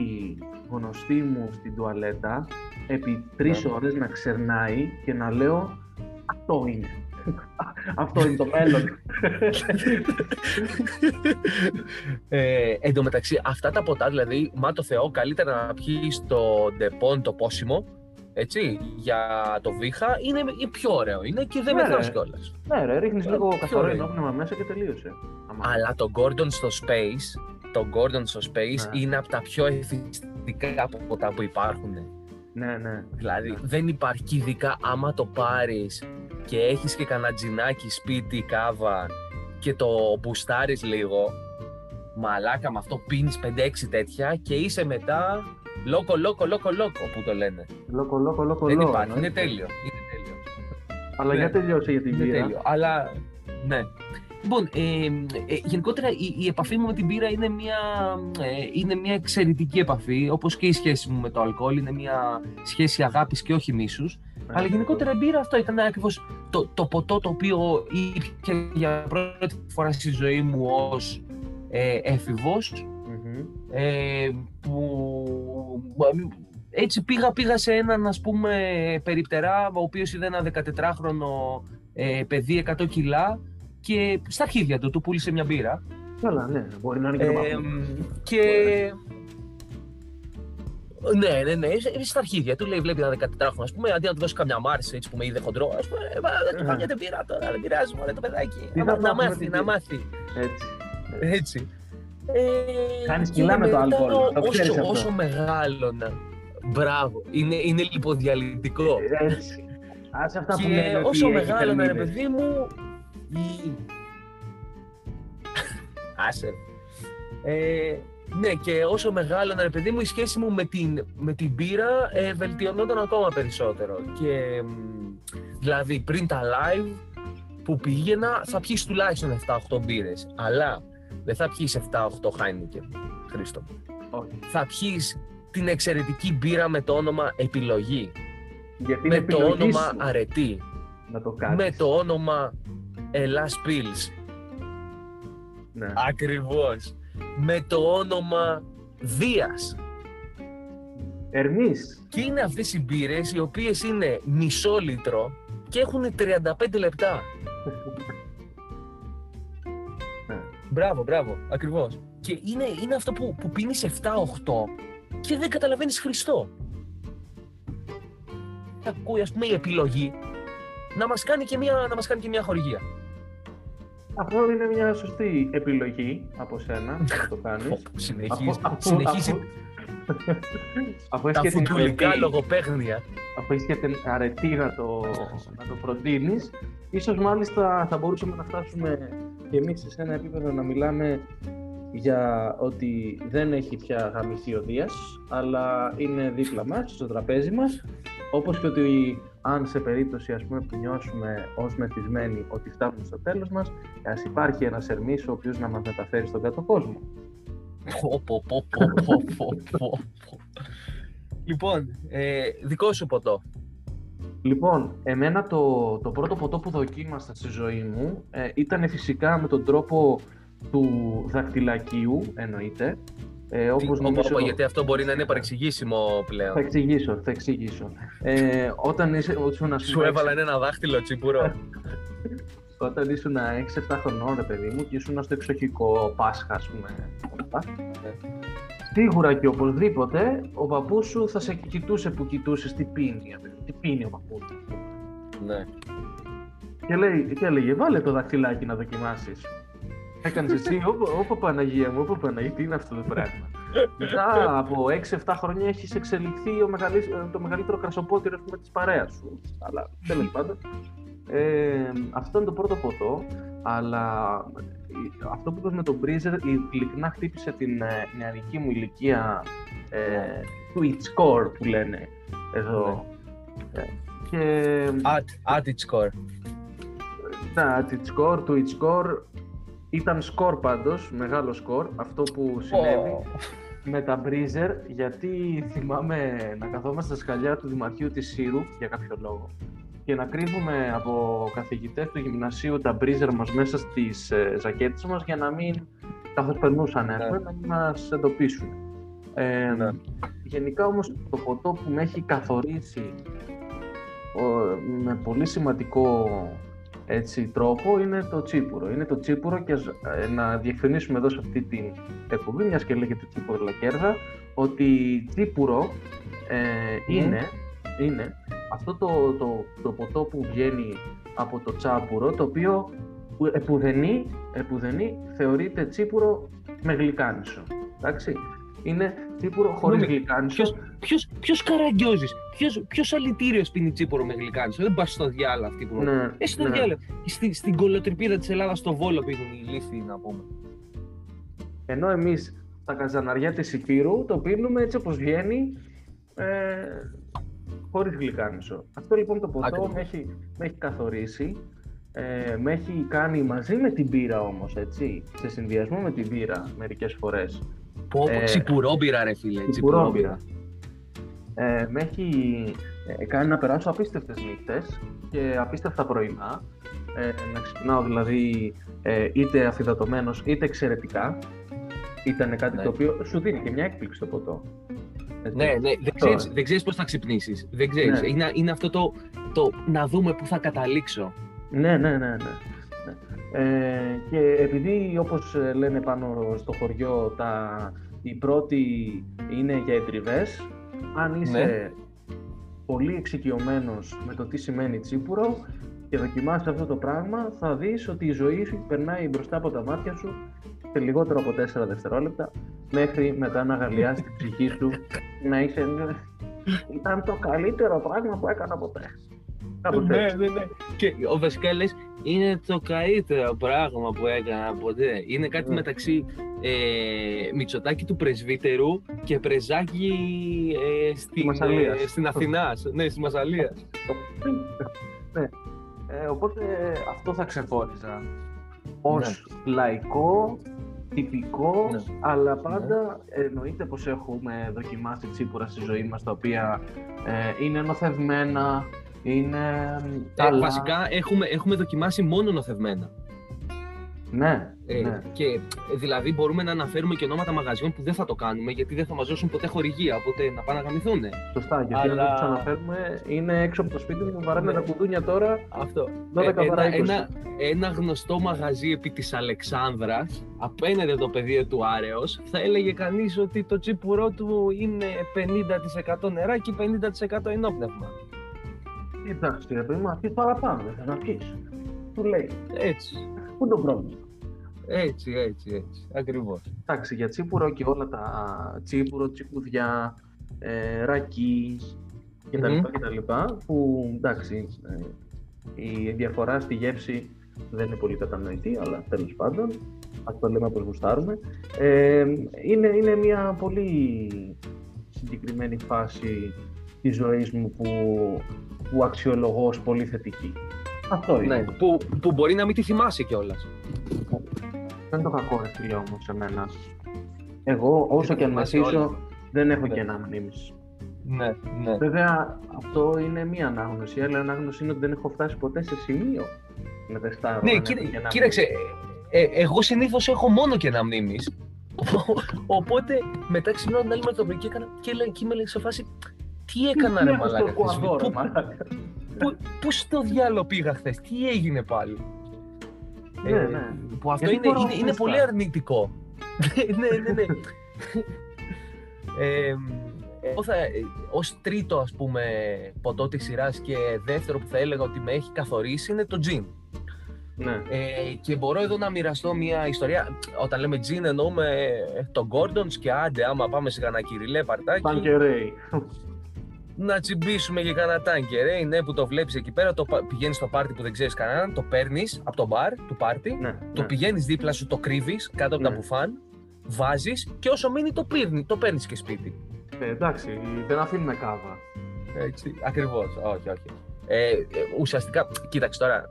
Speaker 4: γνωστή μου στην τουαλέτα επί τρεις
Speaker 3: Ναι.
Speaker 4: ώρες να ξερνάει και να λέω αυτό είναι. αυτό είναι το μέλλον.
Speaker 3: ε, εν τω μεταξύ, αυτά τα ποτά, δηλαδή, μα το Θεό, καλύτερα να πιεις το Depon το πόσιμο, έτσι, για το βήχα, είναι είναι πιο ωραίο. Είναι και δεν
Speaker 4: Ναι,
Speaker 3: μεθάς
Speaker 4: ρε.
Speaker 3: κιόλας.
Speaker 4: ναι ρε, ρίχνεις
Speaker 3: Ε,
Speaker 4: λίγο
Speaker 3: πιο
Speaker 4: καθαρό
Speaker 3: ωραίο.
Speaker 4: οινόπνευμα μέσα και τελείωσε. Άμα-
Speaker 3: Αλλά το Gordon στο Space, το Gordon στο Space
Speaker 4: Ναι.
Speaker 3: είναι από τα πιο εθιστικά ποτά που υπάρχουν.
Speaker 4: Ναι, ναι.
Speaker 3: Δηλαδή,
Speaker 4: Ναι.
Speaker 3: δεν υπάρχει και ειδικά άμα το πάρεις και έχεις και κανένα τζινάκι σπίτι, κάβα και το μπουστάρεις λίγο, μαλάκα με αυτό πίνεις 5-6 τέτοια και είσαι μετά λόκο, λόκο, λόκο, λόκο που το λένε.
Speaker 4: Λόκο, λόκο, λόκο,
Speaker 3: δεν
Speaker 4: λόκο,
Speaker 3: υπάρχει, είναι
Speaker 4: εννοείται.
Speaker 3: τέλειο. Είναι τέλειο.
Speaker 4: Αλλά
Speaker 3: Ναι.
Speaker 4: για τελειώσε για την
Speaker 3: Είναι
Speaker 4: πύρα.
Speaker 3: τέλειο. Αλλά ναι. Λοιπόν, ε, ε, γενικότερα η, η επαφή μου με την πύρα είναι μια, ε, είναι μια εξαιρετική επαφή, όπως και η σχέση μου με το αλκοόλ, είναι μια σχέση αγάπης και όχι μίσους.
Speaker 4: Ναι,
Speaker 3: Αλλά γενικότερα η μπύρα αυτό ήταν ακριβώς το, το ποτό το οποίο ήπια για πρώτη φορά στη ζωή μου ως ε, έφηβος
Speaker 4: Μμμ.
Speaker 3: ε, που έτσι πήγα, πήγα σε έναν ας πούμε περιπτερά ο οποίος είδε ένα 14χρονο ε, παιδί 100 κιλά και στα αρχίδια του του πούλησε μια μπύρα
Speaker 4: Καλά, ναι, μπορεί να είναι και το
Speaker 3: ε,
Speaker 4: παππού.
Speaker 3: και ναι, ναι, ναι, ε, στα αρχίδια του λέει: Βλέπει ένα 14χρονο, ας πούμε, αντί να του δώσει καμιά μάρση έτσι που με είδε χοντρό, ας πούμε, «Ε, μα, δεν του
Speaker 4: Ε.
Speaker 3: φάγεται μπύρα τώρα, δεν πειράζει, μωρέ το παιδάκι.
Speaker 4: Τι
Speaker 3: Να,
Speaker 4: θα
Speaker 3: να
Speaker 4: πάθουμε
Speaker 3: μάθει,
Speaker 4: την
Speaker 3: να
Speaker 4: πύρα.
Speaker 3: μάθει.
Speaker 4: Έτσι.
Speaker 3: Έτσι. Ε,
Speaker 4: Κάνεις
Speaker 3: και
Speaker 4: κιλά με το
Speaker 3: μετά
Speaker 4: αλκοόλ, το ξέρεις
Speaker 3: Όσο,
Speaker 4: αυτό.
Speaker 3: όσο μεγάλωνα. Μπράβο. Είναι, είναι λιποδιαλυτικό.
Speaker 4: Έτσι. Άσε αυτά που
Speaker 3: και
Speaker 4: λένε ότι
Speaker 3: όσο
Speaker 4: έχει
Speaker 3: μεγάλωνα, ρε
Speaker 4: θερμίδες.
Speaker 3: παιδί μου. η- Άσε. Ε, ναι, και όσο μεγάλωνα, ρε παιδί μου, η σχέση μου με την, με την μπύρα ε, βελτιωνόταν ακόμα περισσότερο. Και μ, δηλαδή πριν τα live που πήγαινα, θα πιεις τουλάχιστον 7-8 μπύρες. Αλλά δεν θα πιεις 7-8 Heineken, Χρήστο.
Speaker 4: Όχι.
Speaker 3: Θα πιεις την εξαιρετική μπύρα με το όνομα Επιλογή.
Speaker 4: Γιατί είναι
Speaker 3: με το
Speaker 4: επιλογή
Speaker 3: όνομα
Speaker 4: σου
Speaker 3: Αρετή.
Speaker 4: να το κάνεις.
Speaker 3: Με το όνομα Ελλάς Pills.
Speaker 4: Ναι.
Speaker 3: Ακριβώς. Με το όνομα Δίας.
Speaker 4: Ερμής.
Speaker 3: Και είναι αυτές οι μπύρες οι οποίες είναι μισό λίτρο και έχουν 35 λεπτά.
Speaker 4: Ναι.
Speaker 3: Μπράβο, μπράβο, ακριβώς. Και είναι, είναι αυτό που, που πίνεις 7-8 και δεν καταλαβαίνεις Χριστό. Ακούει ας πούμε η επιλογή να μας κάνει και μια, να μας κάνει και μια χορηγία.
Speaker 4: Αυτό είναι μια σωστή επιλογή από σένα να το κάνεις.
Speaker 3: Όπου συνεχίζει,
Speaker 4: Αφού- αφού-
Speaker 3: συνεχίζει
Speaker 4: αφού- Αφού έχεις
Speaker 3: τα
Speaker 4: και την
Speaker 3: φουντουλικά
Speaker 4: αρετή-
Speaker 3: λογοπαίγνια.
Speaker 4: αφού έχεις και την αρετή να το, να το προτείνεις, ίσως μάλιστα θα μπορούσαμε να φτάσουμε και εμείς σε ένα επίπεδο να μιλάμε για ότι δεν έχει πια γαμηθεί ο Δίας, αλλά είναι δίπλα μας, στο τραπέζι μας, όπως και ότι αν σε περίπτωση ας πούμε, που νιώσουμε ως μεθυσμένοι ότι φτάνουμε στο τέλος μας, ας υπάρχει ένας Ερμής ο οποίος να μας μεταφέρει στον κάτω κόσμο.
Speaker 3: Πω, πω, πω, πω, πω, πω, πω, πω. Λοιπόν, ε, δικό σου ποτό.
Speaker 4: Λοιπόν, εμένα το, το πρώτο ποτό που δοκίμασα στη ζωή μου ε, ήταν φυσικά με τον τρόπο του δακτυλακίου, εννοείται. Ε, όπως
Speaker 3: Τι- πω, πω,
Speaker 4: νομίζω...
Speaker 3: πω, γιατί αυτό μπορεί να είναι παρεξηγήσιμο πλέον.
Speaker 4: Θα εξηγήσω, θα εξηγήσω. Ε, όταν είσαι, ήσουν, ας
Speaker 3: Σου
Speaker 4: πούμε,
Speaker 3: έβαλαν ένα δάχτυλο τσίπουρο.
Speaker 4: Όταν ήσουν 6-7 χρονών, ρε παιδί μου, και ήσουν στο εξοχικό Πάσχα, ας πούμε. αυτά. Σίγουρα και οπωσδήποτε ο παππούς σου θα σε κοιτούσε που κοιτούσες τι πίνει. ρε παιδί μου, Τι πίνει ο παππούς σου.
Speaker 3: ναι.
Speaker 4: Και, λέει, και έλεγε, βάλε το δαχτυλάκι να δοκιμάσεις. Έκανες εσύ, όπα, όπα Παναγία μου, όπα Παναγία, τι είναι αυτό το πράγμα; Μετά από 6-7 χρόνια έχεις εξελιχθεί ο μεγαλύτερο, το μεγαλύτερο κρασοπότηρο πούμε, της παρέας σου. Αλλά τέλος πάντων. Ε, αυτό είναι το πρώτο ποτό, αλλά η- αυτό που είπες με τον Breezer ειλικρινά χτύπησε την ε, νεανική μου ηλικία ε, Twitch score που λένε εδώ. Ε, και
Speaker 3: At, at its core.
Speaker 4: τα Twitch score, Twitch score ήταν σκορ πάντως, μεγάλο σκορ, αυτό που συνέβη με τα Breezer, γιατί θυμάμαι να καθόμαστε στα σκαλιά του Δημαρχείου της Σύρου για κάποιο λόγο και να κρύβουμε από καθηγητές του γυμνασίου τα Breezer μας μέσα στις ε, ζακέτες μας για να μην καθώς περνούσαν
Speaker 3: Ναι.
Speaker 4: έχουμε, να μην μας εντοπίσουν. Ε,
Speaker 3: Ναι.
Speaker 4: Γενικά όμως το ποτό που με έχει καθορίσει ο- με πολύ σημαντικό έτσι, τρόπο είναι το τσίπουρο. Είναι το τσίπουρο και ας- ε, να διευκρινίσουμε εδώ σε αυτή την εκπομπή, μιας και λέγεται τσίπουρο λακέρδα, ότι τσίπουρο ε,
Speaker 3: Μμμ.
Speaker 4: είναι, είναι αυτό το, το, το ποτό που βγαίνει από το τσάπουρο, το οποίο που- επουδενή, επουδενή θεωρείται τσίπουρο με γλυκάνισο. Εντάξει. Είναι τσίπουρο χωρίς
Speaker 3: Συγγνώμη,
Speaker 4: γλυκάνισο.
Speaker 3: Ποιος, ποιος, ποιος καραγκιόζης, ποιος, ποιος αλητήριος πίνει τσίπουρο με γλυκάνισο; Δεν πας στο διάλο αυτή που...
Speaker 4: Ναι,
Speaker 3: Εσύ το
Speaker 4: ναι.
Speaker 3: διάλο. Στη, στην κολοτρυπίδα της Ελλάδας στο Βόλο πίνουν οι λύθοι να πούμε.
Speaker 4: Ενώ εμείς τα καζαναριά της Υπήρου το πίνουμε έτσι όπως βγαίνει, ε, χωρίς γλυκάνισο. Αυτό λοιπόν το ποτό
Speaker 3: Ακριβώς.
Speaker 4: με έχει, με έχει καθορίσει, ε, με έχει κάνει μαζί με την μπύρα όμως, έτσι, σε συνδυασμό με την μπύρα μερικές φορές.
Speaker 3: Πω, πω,
Speaker 4: Ε,
Speaker 3: τσιπουρόμπυρα ρε φίλε,
Speaker 4: Τσιπουρόμπυρα. Ε, με έχει ε, κάνει να περάσω απίστευτες νύχτες και απίστευτα πρωινά. Ε, να ξυπνάω δηλαδή ε, είτε αφιδατωμένος είτε εξαιρετικά. Ήταν κάτι
Speaker 3: Ναι.
Speaker 4: το οποίο σου δίνει και μια έκπληξη το ποτό. Έτσι.
Speaker 3: Ναι, ναι, δεν
Speaker 4: Αυτό.
Speaker 3: ξέρεις, δεν ξέρεις πώς θα ξυπνήσεις. Δεν ξέρεις.
Speaker 4: Ναι.
Speaker 3: Είναι, είναι αυτό το, το να δούμε πού θα καταλήξω.
Speaker 4: Ναι, ναι, ναι, ναι. Ναι. Ε, και επειδή όπως ε, λένε πάνω στο χωριό τα, οι πρώτοι είναι για εντριβές, αν είσαι
Speaker 3: Ναι.
Speaker 4: πολύ εξοικειωμένος με το τι σημαίνει τσίπουρο και δοκιμάσεις αυτό το πράγμα, θα δεις ότι η ζωή σου περνάει μπροστά από τα μάτια σου σε λιγότερο από 4 δευτερόλεπτα, μέχρι μετά να αγαλιάσει την ψυχή σου, να είσαι... Ήταν το καλύτερο πράγμα που έκανα ποτέ. Κάπως
Speaker 3: Ναι,
Speaker 4: έτσι.
Speaker 3: ναι, ναι. Και ο Βασκάλης είναι το καλύτερο πράγμα που έκανα ποτέ. Είναι κάτι
Speaker 4: Ναι.
Speaker 3: μεταξύ ε, Μητσοτάκη του πρεσβύτερου και πρεζάκι ε, στην,
Speaker 4: Μασσαλίας.
Speaker 3: ε, στην Αθηνάς. ναι, στη Μασαλίας.
Speaker 4: ναι. Ε, οπότε αυτό θα ξεχώριζα ως λαϊκό, τυπικό,
Speaker 3: Ναι.
Speaker 4: αλλά πάντα εννοείται πως έχουμε δοκιμάσει τσίπουρα στη ζωή μας τα οποία ε, είναι νοθευμένα, είναι
Speaker 3: Ε,
Speaker 4: καλά.
Speaker 3: βασικά έχουμε, έχουμε δοκιμάσει μόνο νοθευμένα.
Speaker 4: Ναι,
Speaker 3: Ε,
Speaker 4: ναι.
Speaker 3: Και ε, δηλαδή μπορούμε να αναφέρουμε και ονόματα μαγαζιών που δεν θα το κάνουμε γιατί δεν θα μας δώσουν ποτέ χορηγία, οπότε να πάνε να γαμηθούν.
Speaker 4: Σωστά, γιατί
Speaker 3: Αλλά-
Speaker 4: αν δεν τους αναφέρουμε, είναι έξω από το σπίτι μου, βαράνε
Speaker 3: Ναι.
Speaker 4: τα κουδούνια τώρα,
Speaker 3: Αυτό.
Speaker 4: 12
Speaker 3: Ε,
Speaker 4: παρά
Speaker 3: ένα,
Speaker 4: 20.
Speaker 3: ένα, ένα γνωστό μαγαζί επί της Αλεξάνδρας, απέναντι από το πεδίο του Άρεος, θα έλεγε κανείς ότι το τσίπουρό του είναι 50% νερά και 50% ενόπνευμα.
Speaker 4: Εντάξει, ρε παιδί μου, αυτή παραπάνω, δεν θα να πιείς. Του λέει,
Speaker 3: Έτσι,
Speaker 4: πού είναι το πρόβλημα;
Speaker 3: έτσι, έτσι, έτσι, ακριβώς.
Speaker 4: Εντάξει, για τσίπουρο και όλα τα τσίπουρο, τσικουδιά, ε, ρακίς και τα
Speaker 3: Μμμ.
Speaker 4: λοιπά και τα λοιπά, που εντάξει, ε, η διαφορά στη γεύση δεν είναι πολύ κατανοητή, αλλά τέλος πάντων, ας το λέμε όπως γουστάρουμε. Ε, είναι, είναι μια πολύ συγκεκριμένη φάση της ζωής μου που, που αξιολογώ ως πολύ θετική. Αυτό είναι.
Speaker 3: Ναι, που, που μπορεί να μην τη θυμάσαι κιόλας.
Speaker 4: Δεν είναι το κακό, ρε φίλε, όμως, σε μένα. Εγώ, όσο και αν
Speaker 3: θυμάσαι
Speaker 4: μεθύσω,
Speaker 3: όλα.
Speaker 4: δεν έχω
Speaker 3: Ναι.
Speaker 4: και ένα μνήμης.
Speaker 3: Ναι, ναι.
Speaker 4: Βέβαια, αυτό είναι μία ανάγνωση. Η άλλη ανάγνωση είναι ότι δεν έχω φτάσει ποτέ σε σημείο να τεστάρω.
Speaker 3: Ναι,
Speaker 4: αν
Speaker 3: κοίτα-
Speaker 4: έχω και ένα
Speaker 3: κοίταξε, ε, ε, εγώ συνήθως έχω μόνο και ένα μνήμη. Οπότε μετά ξυπνάω την άλλη μέρα το πρωί και, έκανα, και, λέει, και είμαι λέει, σε φάση τι έκανα
Speaker 4: Τι
Speaker 3: ρε
Speaker 4: έχω στο
Speaker 3: μαλάκα χθες,
Speaker 4: κουαδό, ρε
Speaker 3: πού,
Speaker 4: μαλάκα.
Speaker 3: πού, πού στο διάλογο πήγα χθες, τι έγινε πάλι;
Speaker 4: Ναι, ναι.
Speaker 3: Που αυτό
Speaker 4: Γιατί
Speaker 3: είναι,
Speaker 4: φοράω
Speaker 3: είναι, είναι
Speaker 4: φούστα;
Speaker 3: πολύ αρνητικό. ναι, ναι, ναι. ε, εγώ θα, ε, ως τρίτο ας πούμε ποτό της σειράς και δεύτερο που θα έλεγα ότι με έχει καθορίσει είναι το gin.
Speaker 4: Ναι.
Speaker 3: Ε, και μπορώ εδώ να μοιραστώ μια ιστορία. Όταν λέμε gin εννοούμε ε, τον Gordons και άντε άμα πάμε σε κανένα κυριλέ παρτάκι
Speaker 4: Πανκερέι.
Speaker 3: Να τσιμπήσουμε και κανένα τάνκερ. Ε, ναι, που το βλέπεις εκεί πέρα, το πα- πηγαίνεις στο πάρτι που δεν ξέρεις κανέναν, το παίρνεις από το μπαρ του πάρτι,
Speaker 4: Ναι,
Speaker 3: το
Speaker 4: ναι.
Speaker 3: πηγαίνεις δίπλα σου, το κρύβεις κάτω από τα
Speaker 4: Ναι.
Speaker 3: μπουφάν, βάζεις και όσο μείνει το, πήρνει, το παίρνεις και σπίτι.
Speaker 4: Ε, εντάξει, δεν αφήνουμε κάβα.
Speaker 3: Έτσι, ακριβώς. Όχι, όχι. Ε, ε, ουσιαστικά, κοίταξε τώρα.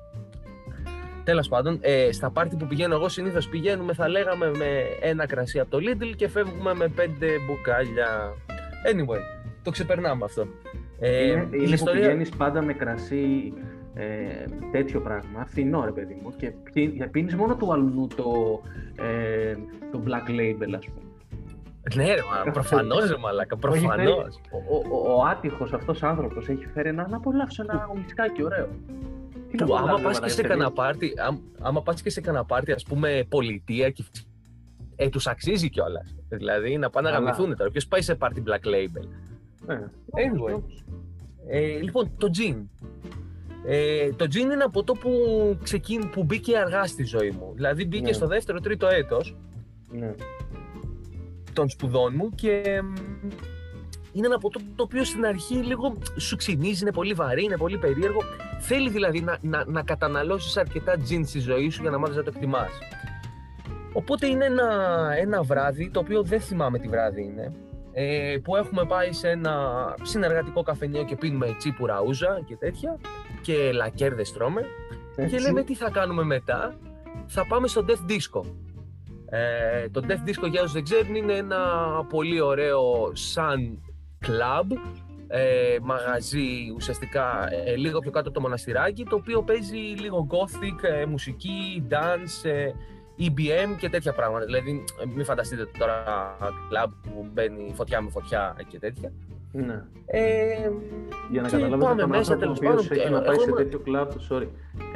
Speaker 3: Τέλος πάντων, ε, στα πάρτι που πηγαίνω εγώ συνήθως πηγαίνουμε, θα λέγαμε, με ένα κρασί από το Lidl και φεύγουμε με πέντε μπουκάλια. Anyway, το ξεπερνάμε αυτό. Ε,
Speaker 4: είναι
Speaker 3: η
Speaker 4: είναι που
Speaker 3: ιστορία-
Speaker 4: πηγαίνεις πάντα με κρασί ε, τέτοιο πράγμα, φθηνό ρε παιδί μου, και πι- πίνεις μόνο του αλουνού το, ε, το black label, ας πούμε.
Speaker 3: Ναι, ρε, μα, προφανώς ρε μαλάκα, προφανώς.
Speaker 4: Ο, ο, ο άτυχος αυτός άνθρωπος έχει φέρει να, να απολαύσω ένα ουισκάκι ωραίο. Τι να
Speaker 3: Που άμα
Speaker 4: απολαύσω,
Speaker 3: πας και
Speaker 4: ρε,
Speaker 3: σε
Speaker 4: παιδί μου.
Speaker 3: κανένα πάρτι, άμ- άμα πας και σε κανένα πάρτι, ας πούμε, πολιτεία και ε, τους αξίζει κιόλας. Δηλαδή να πάνε να
Speaker 4: Καλά.
Speaker 3: γαμηθούν τώρα. Ποιος πάει σε πάρτι Black Label.
Speaker 4: Ναι.
Speaker 3: Anyway. Ε, λοιπόν, το gin. Ε, το gin είναι ένα ποτό που, ξεκίν, που μπήκε αργά στη ζωή μου. Δηλαδή μπήκε
Speaker 4: Ναι.
Speaker 3: στο δεύτερο, τρίτο έτος
Speaker 4: Ναι.
Speaker 3: των σπουδών μου και μ, είναι ένα ποτό το οποίο στην αρχή λίγο σου ξυνίζει, είναι πολύ βαρύ, είναι πολύ περίεργο. Θέλει δηλαδή να, να, να καταναλώσεις αρκετά τζιν στη ζωή σου για να μάθεις να το εκτιμάς. Οπότε είναι ένα, ένα βράδυ, το οποίο δεν θυμάμαι τι βράδυ είναι, ε, που έχουμε πάει σε ένα συνεργατικό καφενείο και πίνουμε τσίπουρα ούζα και τέτοια και λακέρδες τρώμε και
Speaker 4: Έτσι.
Speaker 3: λέμε τι θα κάνουμε μετά; Θα πάμε στο Death Disco. Ε, το Death Disco για όσους δεν ξέρουν είναι ένα πολύ ωραίο σαν club ε, μαγαζί ουσιαστικά ε, λίγο πιο κάτω από το μοναστηράκι το οποίο παίζει λίγο gothic, ε, μουσική, dance, ε, EBM και τέτοια πράγματα. Δηλαδή ε, μην φανταστείτε τώρα club που μπαίνει φωτιά με φωτιά και τέτοια.
Speaker 4: Ναι.
Speaker 3: Ε,
Speaker 4: Για να
Speaker 3: Και
Speaker 4: καταλάβετε
Speaker 3: πάμε
Speaker 4: τον
Speaker 3: μέσα,
Speaker 4: άνθρωπο ο
Speaker 3: τέλος
Speaker 4: οποίος
Speaker 3: πάντων,
Speaker 4: έχει
Speaker 3: ε,
Speaker 4: να πάει σε
Speaker 3: έχουμε-
Speaker 4: τέτοιο κλαμπ, sorry,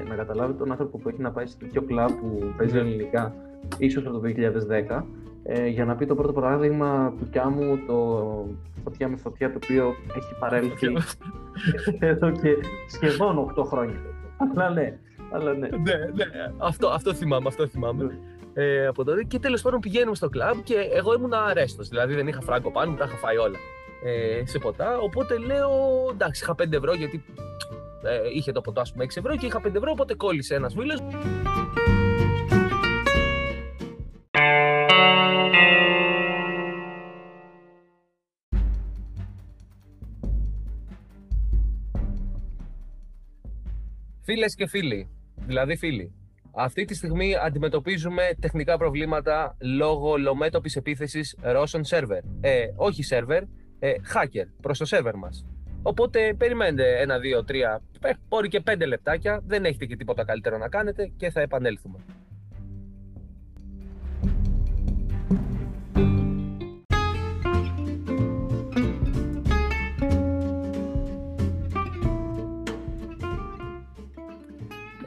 Speaker 4: ε, να καταλάβετε τον άνθρωπο που έχει να πάει σε τέτοιο κλαμπ που παίζει ελληνικά, ίσως από το 2010, ε, για να πει το πρώτο παράδειγμα του Κιάμου, το φωτιά με φωτιά, το οποίο έχει παρέλθει εδώ και σχεδόν 8 χρόνια. Αλλά ναι, αλλά ναι.
Speaker 3: ναι, ναι. Αυτό, αυτό θυμάμαι, αυτό θυμάμαι. Ε, από τότε και τέλος πάντων πηγαίνουμε στο κλαμπ και εγώ ήμουν αρέστος. Δηλαδή δεν είχα φράγκο πάνω μου, τα είχα φάει όλα ε, σε ποτά. Οπότε λέω εντάξει, είχα 5 ευρώ γιατί ε, είχε το ποτό, ας πούμε 6 ευρώ και είχα 5 ευρώ. Οπότε κόλλησε ένας φίλος. Φίλες και φίλοι, δηλαδή φίλοι, αυτή τη στιγμή αντιμετωπίζουμε τεχνικά προβλήματα λόγω λομέτωπης επίθεσης Russian server. Ε, όχι server, ε, hacker προς το server μας. Οπότε περιμένετε ένα, δύο, τρία, ε, μπορεί και πέντε λεπτάκια, δεν έχετε και τίποτα καλύτερο να κάνετε και θα επανέλθουμε.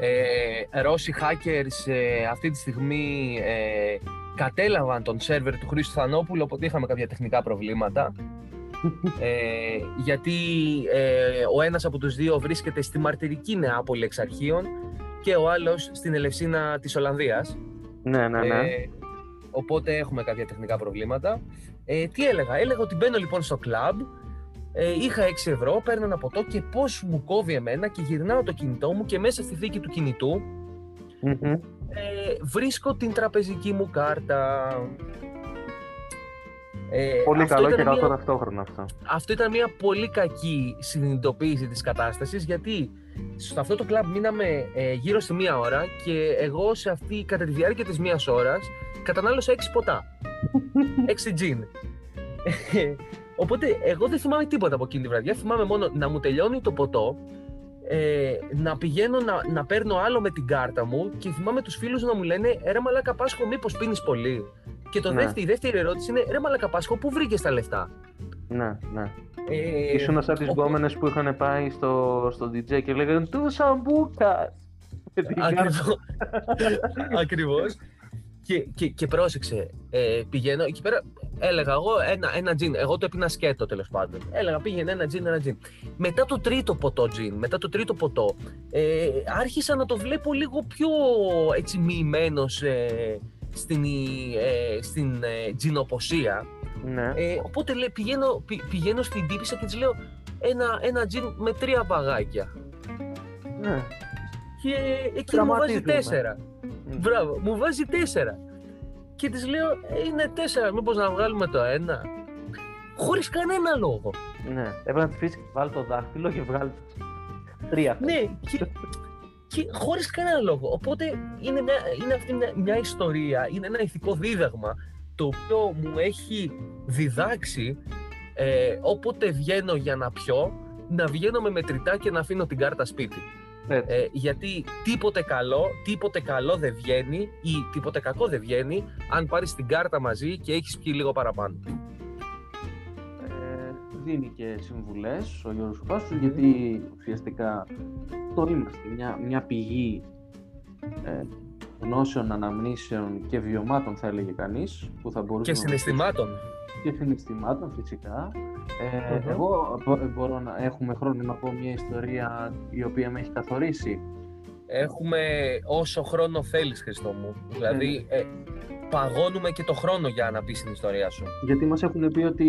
Speaker 3: Ε, Ρώσοι hackers ε, αυτή τη στιγμή ε, κατέλαβαν τον σερβερ του Χρήστου Θανόπουλου, οπότε είχαμε κάποια τεχνικά προβλήματα. Ε, γιατί ε, ο ένας από τους δύο βρίσκεται στη μαρτυρική Νεάπολη εξ αρχείων και ο άλλος στην Ελευσίνα της Ολλανδίας.
Speaker 4: Ναι, ναι, ναι.
Speaker 3: Ε, οπότε έχουμε κάποια τεχνικά προβλήματα. Ε, τι έλεγα, έλεγα ότι μπαίνω λοιπόν στο κλαμπ, ε, είχα 6 ευρώ, παίρνω ένα ποτό και πώς μου κόβει εμένα και γυρνάω το κινητό μου και μέσα στη θήκη του κινητού
Speaker 4: Μμμ.
Speaker 3: ε, βρίσκω την τραπεζική μου κάρτα. Ε,
Speaker 4: Πολύ
Speaker 3: αυτό
Speaker 4: καλό
Speaker 3: ήταν
Speaker 4: και
Speaker 3: μια-
Speaker 4: κακό ταυτόχρονα αυτό.
Speaker 3: αυτό ήταν μια πολύ κακή συνειδητοποίηση της κατάστασης γιατί σε αυτό το κλαμπ μείναμε ε, γύρω στη μία ώρα και εγώ σε αυτή, κατά τη διάρκεια της μίας ώρας κατανάλωσα έξι ποτά. έξι τζιν. Ε, Οπότε εγώ δεν θυμάμαι τίποτα από εκείνη τη βραδιά. Θυμάμαι μόνο να μου τελειώνει το ποτό, ε, να πηγαίνω να, να παίρνω άλλο με την κάρτα μου και θυμάμαι τους φίλους να μου λένε «Ρε μαλάκα Πάσχο, μήπως πίνεις πολύ» Και το
Speaker 4: Ναι.
Speaker 3: δεύτερη, η δεύτερη ερώτηση είναι «Ρε μαλάκα Πάσχο, πού βρήκες τα λεφτά»
Speaker 4: Ναι, ναι.
Speaker 3: ε,
Speaker 4: Ήσουν σαν τις
Speaker 3: οπότε-
Speaker 4: γκόμενες που είχαν πάει στο, στο DJ και λέγανε «Του σαμπούκας». Με την κάρτα.
Speaker 3: Ακριβώς. Ακριβώς. Και, και, και πρόσεξε, ε, πηγαίνω εκεί πέρα, έλεγα εγώ ένα, ένα τζιν, εγώ το έπινα σκέτο τέλος πάντων. Έλεγα πήγαινε ένα τζιν, ένα τζιν. Μετά το τρίτο ποτό τζιν, μετά το τρίτο ποτό, ε, άρχισα να το βλέπω λίγο πιο έτσι μοιημένος ε, στην, ε, στην ε, τζινοποσία.
Speaker 4: Ναι.
Speaker 3: Ε, οπότε λέει, πηγαίνω, πη- πηγαίνω στην τύπησα και της λέω ένα, ένα τζιν με τρία παγάκια.
Speaker 4: ναι.
Speaker 3: Και εκεί μου βάζει
Speaker 4: Δραματίζουμε.
Speaker 3: τέσσερα. Μπράβο, μου βάζει τέσσερα. Και της λέω, «Ε, είναι τέσσερα, μήπως να βγάλουμε το ένα. Χωρίς κανένα λόγο.
Speaker 4: Ναι. Έπρεπε να της πεις βάλει το δάχτυλο και βγάλει τρία.
Speaker 3: Ναι, και, και χωρίς κανένα λόγο. Οπότε είναι, μια, είναι αυτή μια, μια ιστορία, είναι ένα ηθικό δίδαγμα το οποίο μου έχει διδάξει ε, όποτε βγαίνω για να πιω, να βγαίνω με μετρητά και να αφήνω την κάρτα σπίτι.
Speaker 4: Έτσι.
Speaker 3: Ε, γιατί τίποτε καλό, τίποτε καλό δεν βγαίνει ή τίποτε κακό δεν βγαίνει αν πάρεις την κάρτα μαζί και έχεις πιει λίγο παραπάνω.
Speaker 4: Ε, δίνει και συμβουλές ο Γιώργος Πάσου γιατί ουσιαστικά το είμαστε μια, μια πηγή ε, γνώσεων, αναμνήσεων και βιωμάτων θα έλεγε κανείς που θα μπορούσε
Speaker 3: Και συναισθημάτων.
Speaker 4: και συναισθημάτων φυσικά. Ε,
Speaker 3: Μμμ.
Speaker 4: Εγώ μπο- μπορώ να έχουμε χρόνο να πω μια ιστορία η οποία με έχει καθορίσει.
Speaker 3: Έχουμε όσο χρόνο θέλεις, Χριστό μου. Δηλαδή, ε, παγώνουμε και το χρόνο για να πεις την ιστορία σου.
Speaker 4: Γιατί μας έχουν πει ότι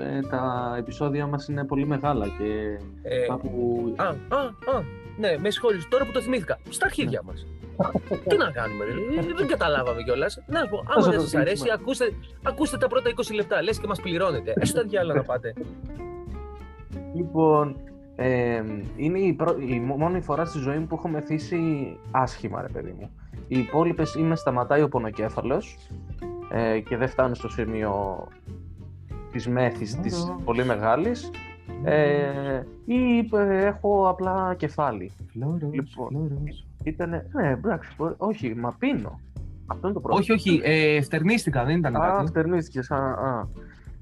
Speaker 4: ε, τα επεισόδια μας είναι πολύ μεγάλα και
Speaker 3: Ε,
Speaker 4: κάπου...
Speaker 3: α, α, α, ναι, με συγχωρείς, τώρα που το θυμήθηκα. Στα αρχίδια μας. Τι να κάνουμε, ρε, ε, δεν καταλάβαμε κιόλας. Να σου πω, άμα
Speaker 4: Πώς θα
Speaker 3: δεν
Speaker 4: το
Speaker 3: σας αρέσει,
Speaker 4: κλείσουμε.
Speaker 3: ακούστε, ακούστε τα πρώτα 20 λεπτά, λες και μας πληρώνετε. Έστω τα διάλογα να πάτε.
Speaker 4: Λοιπόν, ε, είναι η, πρω... η μόνη φορά στη ζωή μου που έχω μεθύσει άσχημα, ρε παιδί μου. Οι υπόλοιπες είμαι σταματάει ο πονοκέφαλος ε, και δεν φτάνω στο σημείο της μέθης της πολύ μεγάλης ε, ή ε, έχω απλά κεφάλι. Λοιπόν, Ήτανε, ναι, εντάξει, μπορεί- όχι, μα πίνω. Αυτό είναι το πρόβλημα.
Speaker 3: όχι, όχι, ε, φτερνίστηκα, δεν ήταν
Speaker 4: Α,
Speaker 3: κάτι.
Speaker 4: φτερνίστηκες, α, α.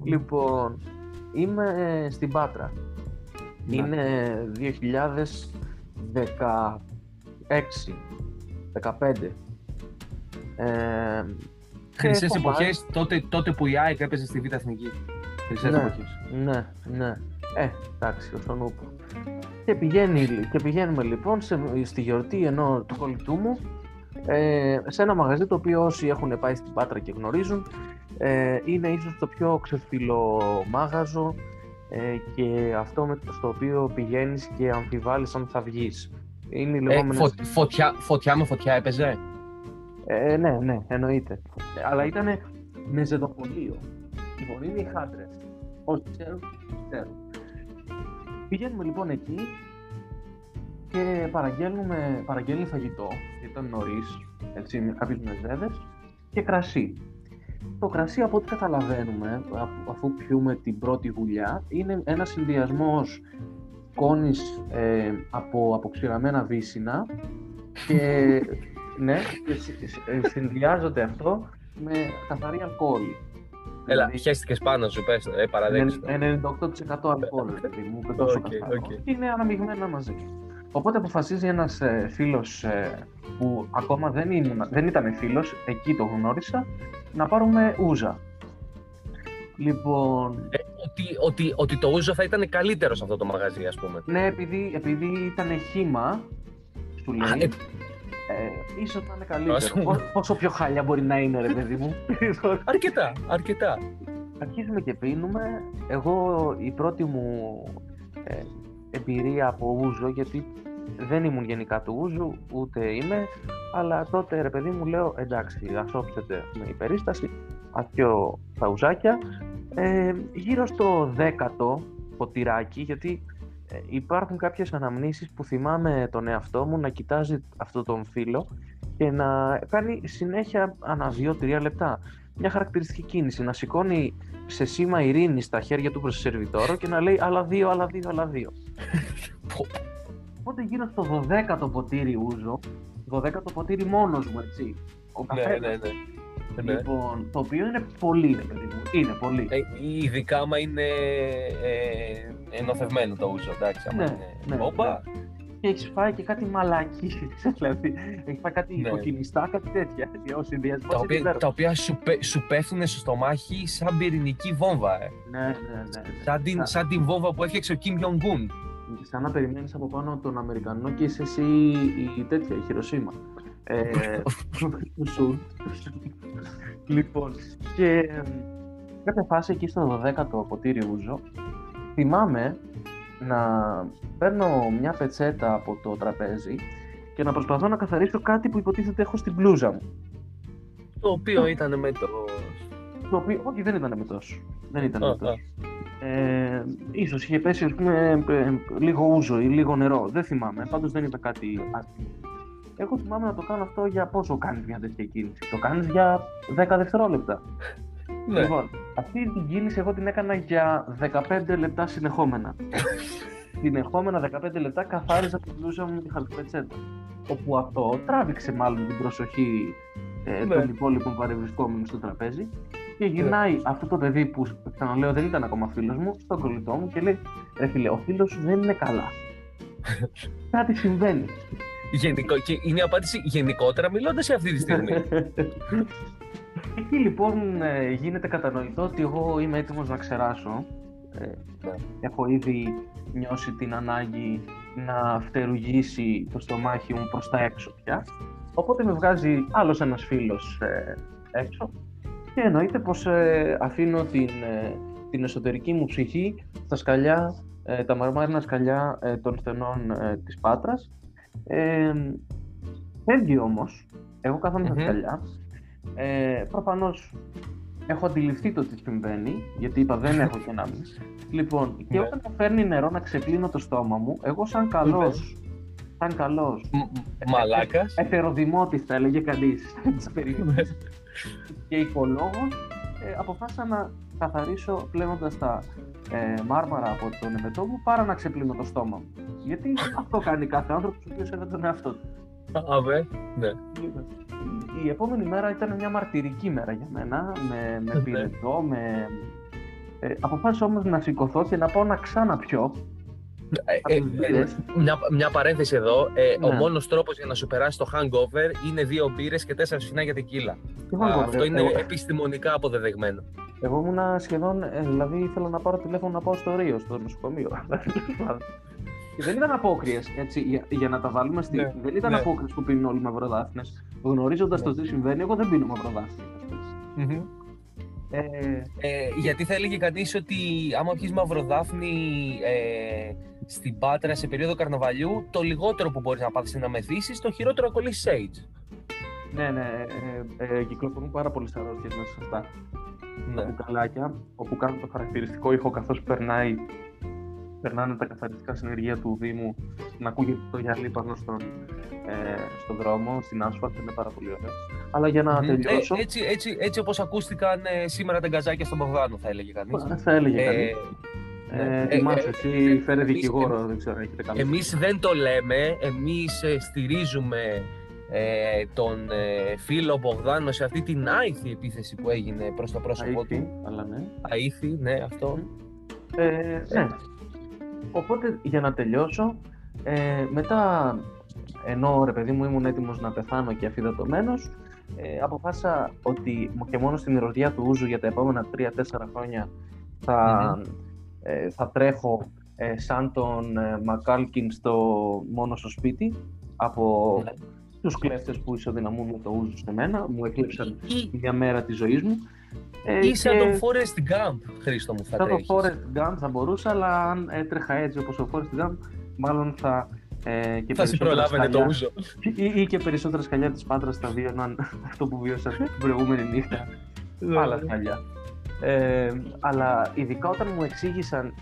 Speaker 4: Λοιπόν, είμαι ε, στην Πάτρα.
Speaker 3: Ναι.
Speaker 4: Είναι 2016, 15. Ε,
Speaker 3: Χρυσές
Speaker 4: έχω
Speaker 3: εποχές, τότε, τότε που η ΑΕΚ έπαιζε στη Β' Εθνική. Χρυσές
Speaker 4: Ναι.
Speaker 3: εποχές.
Speaker 4: Ναι, ναι. Ε, εντάξει, ο Σονούπο. Και, πηγαίνει, και πηγαίνουμε λοιπόν σε, στη γιορτή ενώ του κολλητού μου ε, σε ένα μαγαζί το οποίο όσοι έχουν πάει στην Πάτρα και γνωρίζουν ε, είναι ίσως το πιο ξεφύλλο μάγαζο ε, και αυτό με, στο οποίο πηγαίνεις και αμφιβάλλεις αν θα βγεις.
Speaker 3: Είναι οι λεγόμενες... ε, φω, φωτιά, φωτιά με φωτιά έπαιζε;
Speaker 4: Ε, ναι, ναι, εννοείται. Αλλά ήταν με ζεδοπολείο. Λοιπόν, είναι οι χάντρες. Όσοι ξέρουν, ξέρουν. Πηγαίνουμε λοιπόν εκεί και παραγγέλνουμε, παραγγέλνει φαγητό, ήταν νωρίς, έτσι, με κάποιες μεζέδες και κρασί. Το κρασί, από ό,τι καταλαβαίνουμε, αφού πιούμε την πρώτη γουλιά, είναι ένα συνδυασμός κόνης ε, από αποξηραμένα βύσινα και, ναι, και συνδυάζονται αυτό με καθαρή αλκοόλ.
Speaker 3: Έλα, δηλαδή, χαίστηκες πάνω σου, πες, ε, παραδέξτε.
Speaker 4: 98% αλκοόλ, δηλαδή μου, τόσο okay, okay. Και είναι αναμειγμένα μαζί. Οπότε αποφασίζει ένας ε, φίλος ε, που ακόμα δεν, ήμουν, δεν ήταν φίλος, εκεί το γνώρισα, να πάρουμε ούζα. Λοιπόν...
Speaker 3: Ε, ότι, ότι, ότι το ούζο θα ήταν καλύτερο σε αυτό το μαγαζί, ας πούμε.
Speaker 4: Ναι, επειδή, επειδή ήταν χήμα, σου λέει. ε, ε, ίσως να είναι καλύτερο. Πόσο πιο χάλια μπορεί να είναι, ρε παιδί μου.
Speaker 3: αρκετά, αρκετά.
Speaker 4: Αρχίζουμε και πίνουμε. Εγώ η πρώτη μου ε, εμπειρία από ούζο, γιατί δεν ήμουν γενικά του ούζου, ούτε είμαι, αλλά τότε ρε παιδί μου λέω εντάξει, ας όψετε με η περίσταση, αφιώ τα ουζάκια, ε, γύρω στο δέκατο ποτηράκι, γιατί ε, υπάρχουν κάποιες αναμνήσεις που θυμάμαι τον εαυτό μου να κοιτάζει αυτό τον φίλο και να κάνει συνέχεια ανά δύο-τρία λεπτά μια χαρακτηριστική κίνηση, να σηκώνει σε σήμα ειρήνη στα χέρια του προς το σερβιτόρο και να λέει άλλα δύο, άλλα δύο, άλλα δύο. Οπότε γύρω στο 12ο ποτήρι ούζο, 12ο ποτήρι μόνος μου, έτσι.
Speaker 3: Ο ναι, ναι, ναι.
Speaker 4: Ναι. Λοιπόν, το οποίο είναι πολύ, ρε παιδί μου. Είναι πολύ.
Speaker 3: Ε, ειδικά άμα είναι ε, ενωθευμένο το ούζο, εντάξει. Άμα ναι, είναι ναι, όμπα. Ναι.
Speaker 4: Και έχεις φάει και κάτι μαλάκι. δηλαδή, έχεις φάει κάτι ναι. κοκκινιστά, κάτι τέτοια. Ο
Speaker 3: τα οποία, τα οποία σου, σου πέφτουν στο στομάχι σαν πυρηνική βόμβα. Ε.
Speaker 4: Ναι, ναι, ναι.
Speaker 3: Σαν, την, σαν την βόμβα που έφτιαξε ο Κιμ Jong-un.
Speaker 4: Σαν να περιμένεις από πάνω τον Αμερικανό και είσαι εσύ η τέτοια, η Χειροσύμα. Ε, λοιπόν, και κάποια φάση εκεί στο 12ο ποτήρι ούζο, θυμάμαι να παίρνω μια πετσέτα από το τραπέζι και να προσπαθώ να καθαρίσω κάτι που υποτίθεται έχω στην μπλούζα μου.
Speaker 3: Το οποίο ήταν με το...
Speaker 4: Το οποίο, όχι δεν ήταν με τόσο. Δεν ήταν με τόσο. Ε, ίσως είχε πέσει ας πούμε, λίγο ούζο ή λίγο νερό, δεν θυμάμαι, πάντως δεν ήταν κάτι άσχημο. Εγώ θυμάμαι να το κάνω αυτό για πόσο κάνεις μια τέτοια κίνηση. Το κάνεις για 10 δευτερόλεπτα. Ναι. Λοιπόν, αυτή την κίνηση εγώ την έκανα για 15 λεπτά συνεχόμενα. συνεχόμενα 15 λεπτά καθάριζα την πλούσια μου τη χαλκοπετσέτα. Όπου αυτό τράβηξε μάλλον την προσοχή ε, ναι. των υπόλοιπων παρευρισκόμενων στο τραπέζι και γυρνάει ναι. αυτό το παιδί που ξαναλέω δεν ήταν ακόμα φίλος μου, στον κολλητό μου και λέει: Ρε φίλε, ο φίλος σου δεν είναι καλά. Κάτι συμβαίνει.
Speaker 3: Γενικό, και είναι η απάντηση γενικότερα μιλώντας σε αυτή τη στιγμή.
Speaker 4: Εκεί λοιπόν ε, γίνεται κατανοητό ότι εγώ είμαι έτοιμος να ξεράσω. Ε, ναι. έχω ήδη νιώσει την ανάγκη να φτερουγήσει το στομάχι μου προς τα έξω πια. Οπότε με βγάζει άλλος ένας φίλος ε, έξω και εννοείται πως αφήνω την, την εσωτερική μου ψυχή στα σκαλιά, τα μαρμάρινα σκαλιά των στενών της Πάτρας ε, φεύγει όμως, εγώ κάθομαι στα σκαλιά. Ε, Προφανώς έχω αντιληφθεί το τι συμβαίνει, γιατί είπα δεν έχω και να μην. Λοιπόν, και ναι. όταν μου φέρνει νερό να ξεκλίνω το στόμα μου, εγώ σαν καλός. Σαν καλός.
Speaker 3: Μαλάκας.
Speaker 4: Εθεροδημότη θα έλεγε κανείς. Ναι. και οικολόγος, ε, αποφάσισα να καθαρίσω πλένοντας τα ε, μάρμαρα από τον εμετό μου παρά να ξεπλύνω το στόμα μου. Γιατί αυτό κάνει κάθε άνθρωπος ο οποίος σέβεται τον εαυτό του.
Speaker 3: Αβέ, ναι.
Speaker 4: Η επόμενη μέρα ήταν μια μαρτυρική μέρα για μένα, με, με ναι. πυρετό, με... Ε, αποφάσισα όμως να σηκωθώ και να πάω να ξαναπιω.
Speaker 3: Ε, ε, ε, μια, μια παρένθεση εδώ. Ε, ναι. Ο μόνος τρόπος για να σου περάσει το hangover είναι δύο μπύρες και τέσσερα σφινά για τεκίλα. Αυτό είναι επιστημονικά αποδεδεγμένο.
Speaker 4: Εγώ ήμουν σχεδόν, ε, δηλαδή ήθελα να πάρω τηλέφωνο να πάω στο Ρίο, στο νοσοκομείο. Και δεν ήταν απόκριες, έτσι, για, για να τα βάλουμε στη.
Speaker 3: Ναι,
Speaker 4: δεν ήταν
Speaker 3: ναι.
Speaker 4: απόκριες που πίνουν όλοι μαυροδάφνες. Γνωρίζοντας το τι συμβαίνει, εγώ δεν πίνω μαυροδάφνες.
Speaker 3: Μμμ.
Speaker 4: Ε,
Speaker 3: Ε, γιατί θα έλεγε κανείς ότι άμα πιεις μαυροδάφνη ε, στην Πάτρα σε περίοδο καρναβαλιού, το λιγότερο που μπορείς να πάθεις είναι να μεθύσεις, το χειρότερο να κολλήσεις Sage.
Speaker 4: ναι, ναι, ε, ε, ε, κυκλοφορούν πάρα πολλέ αρρώστιε μέσα σε αυτά. Τα
Speaker 3: Ναι.
Speaker 4: μπουκαλάκια, όπου κάνουν το χαρακτηριστικό ήχο καθώς περνάει, περνάνε τα καθαριστικά συνεργεία του Δήμου να ακούγεται το γυαλί πάνω στον, ε, στον δρόμο, στην άσφαλτ, είναι πάρα πολύ ωραίο. Αλλά για να
Speaker 3: Μμμ.
Speaker 4: τελειώσω,
Speaker 3: Ε, έτσι, έτσι, έτσι όπως ακούστηκαν ε, σήμερα τα γκαζάκια στον Μπογδάνο, θα έλεγε κανείς.
Speaker 4: θα έλεγε
Speaker 3: Ε,
Speaker 4: κανείς.
Speaker 3: ναι.
Speaker 4: Ε,
Speaker 3: Ε,
Speaker 4: Θυμάσαι,
Speaker 3: ε,
Speaker 4: εσύ φέρε
Speaker 3: εμείς-
Speaker 4: δικηγόρο, δεν ξέρω αν έχετε κάνει.
Speaker 3: Εμείς δεν το λέμε, εμείς ε, στηρίζουμε ε, τον ε, φίλο Μπογδάνο σε αυτή την άηθη επίθεση που έγινε προς το πρόσωπό
Speaker 4: Αήθη,
Speaker 3: του.
Speaker 4: αλλά ναι.
Speaker 3: Αήθη, ναι, αυτό.
Speaker 4: Ε, ναι. Οπότε για να τελειώσω, ε, μετά ενώ ρε παιδί μου ήμουν έτοιμος να πεθάνω και αφιδατωμένος, ε, αποφάσισα ότι μ- και μόνο στην μυρωδιά του Ούζου για τα επόμενα 3-4 χρόνια θα, ε, θα τρέχω ε, σαν τον ε, Μακάλκιν στο, μόνο στο σπίτι από
Speaker 3: Ναι.
Speaker 4: Τους κλέφτες που ισοδυναμούν με το Ούζου σε μένα, μου έκλεψαν
Speaker 3: Ή,
Speaker 4: μια μέρα της ζωής μου. Ε,
Speaker 3: ή σαν
Speaker 4: και-
Speaker 3: τον Forrest Gump, Χρήστο μου, θα
Speaker 4: Σαν το
Speaker 3: τρέχεις.
Speaker 4: Forrest Gump θα μπορούσα, αλλά αν έτρεχα έτσι όπως ο Forrest Gump, μάλλον θα. Ε, και
Speaker 3: Θα σε
Speaker 4: περισσότερα
Speaker 3: προλάβαινε το
Speaker 4: σκαλιά-
Speaker 3: ούζο.
Speaker 4: Ή, ή και περισσότερα σκαλιά της Πάτρας θα βίωναν αυτό που βίωσα την προηγούμενη νύχτα.
Speaker 3: Ναι.
Speaker 4: Άλλα σκαλιά. Ε, αλλά ειδικά όταν μου εξήγησαν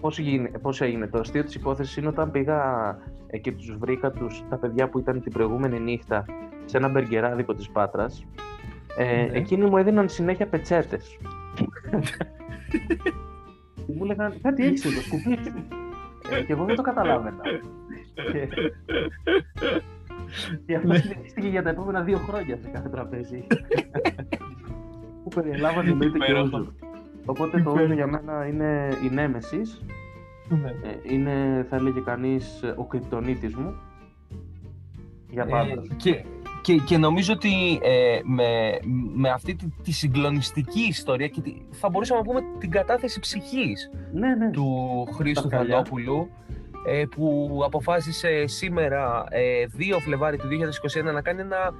Speaker 4: πώς, γίνει, πώς έγινε το αστείο της υπόθεσης είναι όταν πήγα ε, και τους βρήκα τους, τα παιδιά που ήταν την προηγούμενη νύχτα σε ένα μπεργκεράδικο της Πάτρας. Ε,
Speaker 3: Ναι.
Speaker 4: εκείνοι μου έδιναν συνέχεια πετσέτες. Και μου έλεγαν κάτι έχεις εδώ σκουπί ε, και εγώ δεν το καταλάβαινα. Και, και αυτό συνεχίστηκε για τα επόμενα δύο χρόνια σε κάθε τραπέζι. Που περιλάμβανε εννοείται και
Speaker 3: Υπέροχο.
Speaker 4: ούζο. Οπότε το ούζο για μένα είναι η νέμεσης,
Speaker 3: Ναι.
Speaker 4: ε, είναι θα έλεγε κανείς ε, ο κρυπτονίτης μου για πάντα.
Speaker 3: Ε, και, και, και νομίζω ότι ε, με, με αυτή τη, τη συγκλονιστική ιστορία και τη, θα μπορούσαμε να πούμε την κατάθεση ψυχής
Speaker 4: ναι, ναι.
Speaker 3: του Χρήστου
Speaker 4: Τα χαλιά.
Speaker 3: Θανόπουλου ε, που αποφάσισε σήμερα ε, 2 Φλεβάρι του 2021 να κάνει ένα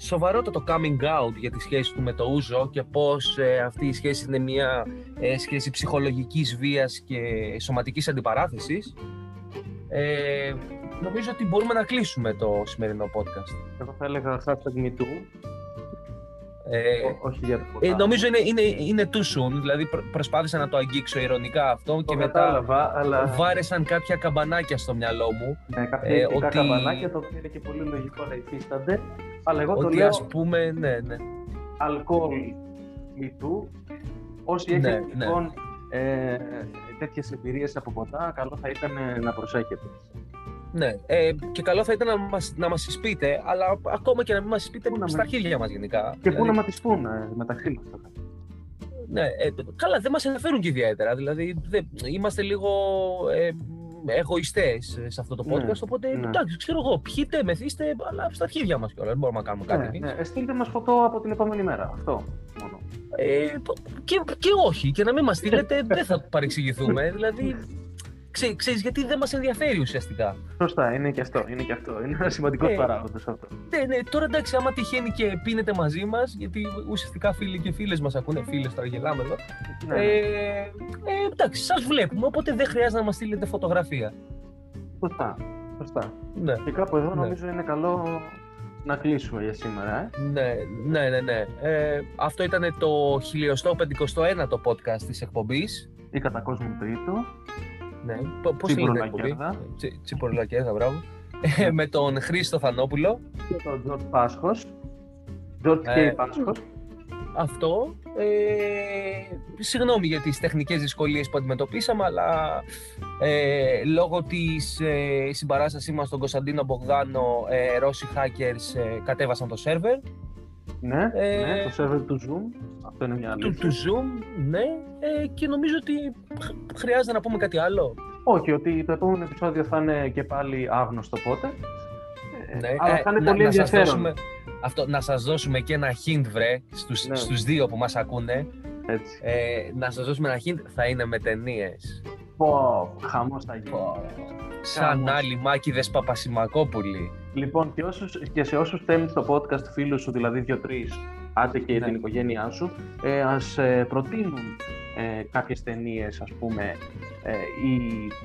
Speaker 3: σοβαρότατο coming out για τη σχέση του με το Ούζο και πώς ε, αυτή η σχέση είναι μια ε, σχέση ψυχολογικής βίας και σωματικής αντιπαράθεσης. Ε, νομίζω ότι μπορούμε να κλείσουμε το σημερινό podcast.
Speaker 4: Εγώ θα έλεγα hashtag MeToo,
Speaker 3: Ε,
Speaker 4: ό- όχι για τίποτα.
Speaker 3: ε, νομίζω είναι, είναι, είναι too soon, δηλαδή προ- προσπάθησα να το αγγίξω ηρωνικά αυτό
Speaker 4: το
Speaker 3: και μετά
Speaker 4: κατάλαβα, αλλά
Speaker 3: βάρεσαν κάποια καμπανάκια στο μυαλό μου
Speaker 4: με κάποια
Speaker 3: ε,
Speaker 4: ηθικά
Speaker 3: ότι-
Speaker 4: καμπανάκια, το οποίο είναι και πολύ λογικό να υφίστανται, αλλά εγώ το
Speaker 3: ότι
Speaker 4: λέω
Speaker 3: ας πούμε, ναι, ναι.
Speaker 4: αλκοόλ MeToo. Όσοι
Speaker 3: Ναι,
Speaker 4: έχετε
Speaker 3: ναι.
Speaker 4: λοιπόν ε, τέτοιες εμπειρίες από ποτά, καλό θα ήταν ε, να προσέχετε.
Speaker 3: ναι. Ε, και καλό θα ήταν να μας, να μας εισπείτε, αλλά ακόμα και να μην μας εισπείτε
Speaker 4: Πού να
Speaker 3: στα
Speaker 4: με-
Speaker 3: αρχίδια μας γενικά.
Speaker 4: Και πού
Speaker 3: Δηλαδή,
Speaker 4: να μας τις πούν ε, μεταξύ μας τώρα.
Speaker 3: Ναι, ε, καλά, δεν μας ενδιαφέρουν και ιδιαίτερα. Δηλαδή, δεν- είμαστε λίγο ε, εγωιστές σε αυτό το
Speaker 4: Ναι,
Speaker 3: podcast, οπότε
Speaker 4: ναι.
Speaker 3: εντάξει, ξέρω εγώ, πιείτε, μεθύστε, αλλά στα αρχίδια μας κιόλας, δεν μπορούμε να κάνουμε κάτι
Speaker 4: Ναι,
Speaker 3: εμείς.
Speaker 4: ναι. Ε, Στείλτε μας φωτό από την επόμενη μέρα. Αυτό μόνο.
Speaker 3: Ε, και, και όχι, και να μην μας στείλετε, δεν θα παρεξηγηθούμε. δηλαδή, ξέ, ξέρεις γιατί δεν μας ενδιαφέρει ουσιαστικά.
Speaker 4: Σωστά, είναι και αυτό. Είναι και αυτό. Είναι ένα σημαντικό
Speaker 3: Ε,
Speaker 4: παράγοντα αυτό.
Speaker 3: Ναι, ναι, τώρα εντάξει, άμα τυχαίνει και πίνετε μαζί μας, γιατί ουσιαστικά φίλοι και φίλες μας ακούνε, φίλες τώρα γελάμε εδώ.
Speaker 4: Ναι, ναι.
Speaker 3: Ε, ε, εντάξει, σας βλέπουμε, οπότε δεν χρειάζεται να μας στείλετε φωτογραφία.
Speaker 4: Σωστά. Σωστά.
Speaker 3: Ναι,
Speaker 4: Και κάπου εδώ
Speaker 3: Ναι.
Speaker 4: νομίζω είναι καλό να κλείσουμε για σήμερα. Ε.
Speaker 3: ναι, ναι, ναι. ναι. Ε, αυτό ήταν το 1051ο podcast της εκπομπής.
Speaker 4: Ή κατά κόσμο τρίτο.
Speaker 3: Ναι. Π- Πώς λέγεται η εκπομπή;
Speaker 4: Τσιμπρολακέρδα.
Speaker 3: Τσι- Τσιμπρολακέρδα, μπράβο. Ε, με τον Χρήστο Θανόπουλο.
Speaker 4: Και τον Τζορτζ Πάσχος. Τζορτζ
Speaker 3: Ε,
Speaker 4: και Πάσχος.
Speaker 3: Αυτό. Ε, συγγνώμη για τις τεχνικές δυσκολίες που αντιμετωπίσαμε, αλλά ε, λόγω της ε, συμπαράστασής μας στον Κωνσταντίνο Μπογδάνο, ε, Ρώσοι hackers ε, κατέβασαν το σερβερ
Speaker 4: Ναι,
Speaker 3: ε,
Speaker 4: ναι, το σερβερ του Zoom. Αυτό είναι μια
Speaker 3: του,
Speaker 4: αλήθεια.
Speaker 3: του Zoom, ναι, ε, και νομίζω ότι χ- χρειάζεται να πούμε κάτι άλλο.
Speaker 4: Όχι, ότι το επόμενο επεισόδιο θα είναι και πάλι άγνωστο πότε. Ε,
Speaker 3: Ναι,
Speaker 4: αλλά
Speaker 3: ε,
Speaker 4: θα είναι
Speaker 3: να-
Speaker 4: πολύ
Speaker 3: να σας
Speaker 4: ενδιαφέρον.
Speaker 3: δώσουμε- αυτό, να σας δώσουμε και ένα hint, βρε, στους,
Speaker 4: Ναι.
Speaker 3: στους δύο που μας ακούνε.
Speaker 4: Έτσι.
Speaker 3: Ε, να σας δώσουμε ένα hint, θα είναι με ταινίες.
Speaker 4: Πω, χαμός θα γίνει.
Speaker 3: Σαν
Speaker 4: Χαμός.
Speaker 3: άλλοι μάκηδες Παπασημακόπουλοι.
Speaker 4: Λοιπόν, και, όσους, και σε όσους θέλεις το podcast φίλους σου, δηλαδή δύο-τρεις, άντε και
Speaker 3: Ναι.
Speaker 4: την οικογένειά σου, ε, ας ε, προτείνουν ε, κάποιες ταινίες, ας πούμε, ε, ή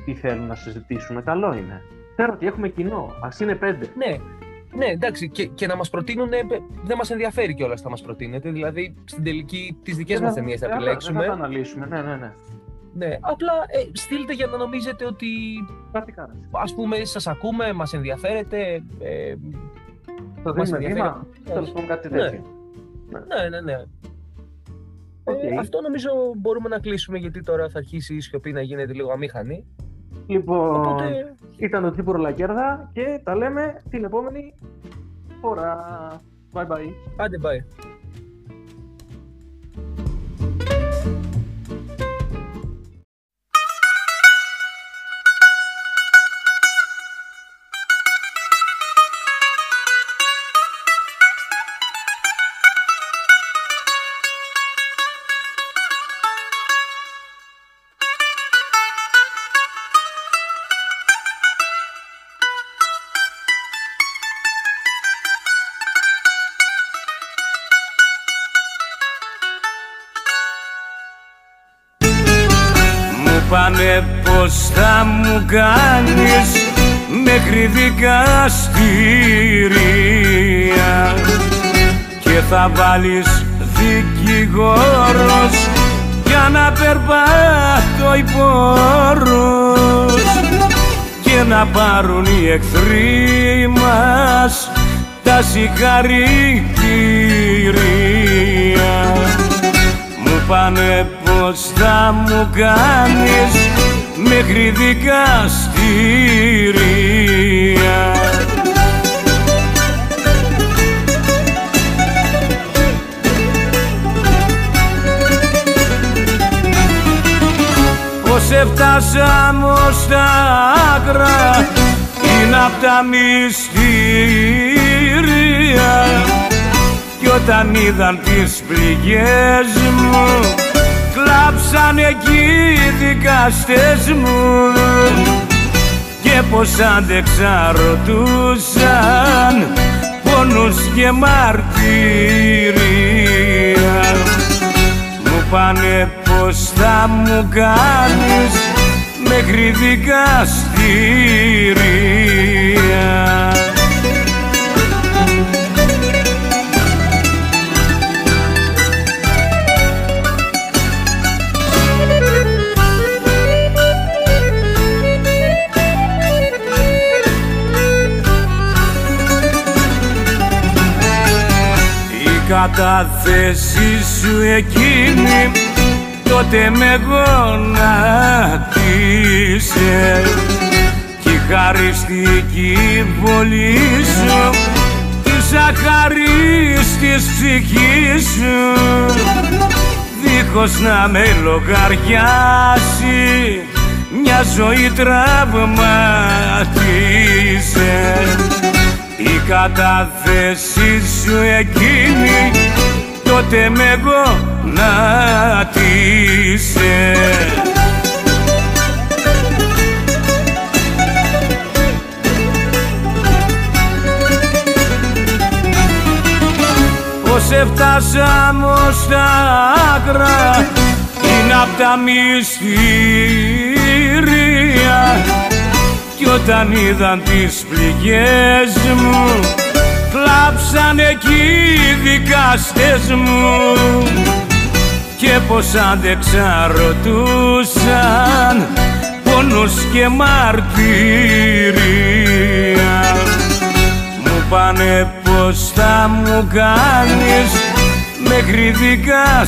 Speaker 4: τι θέλουν να συζητήσουμε. Καλό είναι. Ξέρω ότι έχουμε κοινό. Ας είναι πέντε.
Speaker 3: Ναι, ναι, εντάξει, και, και να μας προτείνουν, ε, δεν μας ενδιαφέρει κιόλας θα μας προτείνετε. Δηλαδή, στην τελική, τις δικές μας ταινίες θα
Speaker 4: Δεν
Speaker 3: επιλέξουμε.
Speaker 4: Δεν θα τα αναλύσουμε. Ναι, ναι, ναι.
Speaker 3: Ναι, απλά ε, στείλτε για να νομίζετε ότι
Speaker 4: Κάτι κάνεις.
Speaker 3: ας πούμε σας ακούμε, μας ενδιαφέρετε. Ε,
Speaker 4: Το
Speaker 3: Μας
Speaker 4: δίνουμε
Speaker 3: ενδιαφέρει.
Speaker 4: βήμα. Τέλος πάντων κάτι
Speaker 3: Ναι.
Speaker 4: τέτοιο.
Speaker 3: ναι, ναι, ναι.
Speaker 4: Οκ.
Speaker 3: Ε, αυτό νομίζω μπορούμε να κλείσουμε γιατί τώρα θα αρχίσει η σιωπή να γίνεται λίγο αμήχανη.
Speaker 4: Λοιπόν,
Speaker 3: Οπότε,
Speaker 4: ήταν το Τσιμπρολακέρδα και τα λέμε την επόμενη φορά. Bye bye.
Speaker 3: άντε bye.
Speaker 2: Μου κάνεις μέχρι δικαστήρια και θα βάλεις δικηγόρος για να περπάτω οι πόρους. Και να πάρουν οι εχθροί μας τα συγχαρητήρια. Μου πάνε πως θα μου κάνεις μέχρι δικαστήρια Πως έφτασαμε ως τα άκρα είναι απ' τα μυστήρια. Κι όταν είδαν τις πληγές μου κλάψαν εκεί οι δικαστές μου και πως άντεξα ρωτούσαν πόνους και μαρτυρία μου πάνε πως θα μου κάνεις μέχρι δικαστήρια Η κατάθεση σου εκείνη τότε με γονατίσε κι η χαριστική βολή σου της αχαρίστης ψυχής σου. Δίχως να με λογαριάσει μια ζωή τραυματίσε η κατάθεση σου εκείνη τότε με γονάτισε Πως έφτασαμε ως τα άκρα είναι απ' τα μυστήρια κι όταν είδαν τις πληγές μου κλάψαν εκεί οι δικαστές μου. Και πως άντεξα ρωτούσαν πόνος και μαρτυρία μου πάνε πως θα μου κάνεις μέχρι δικαστήρια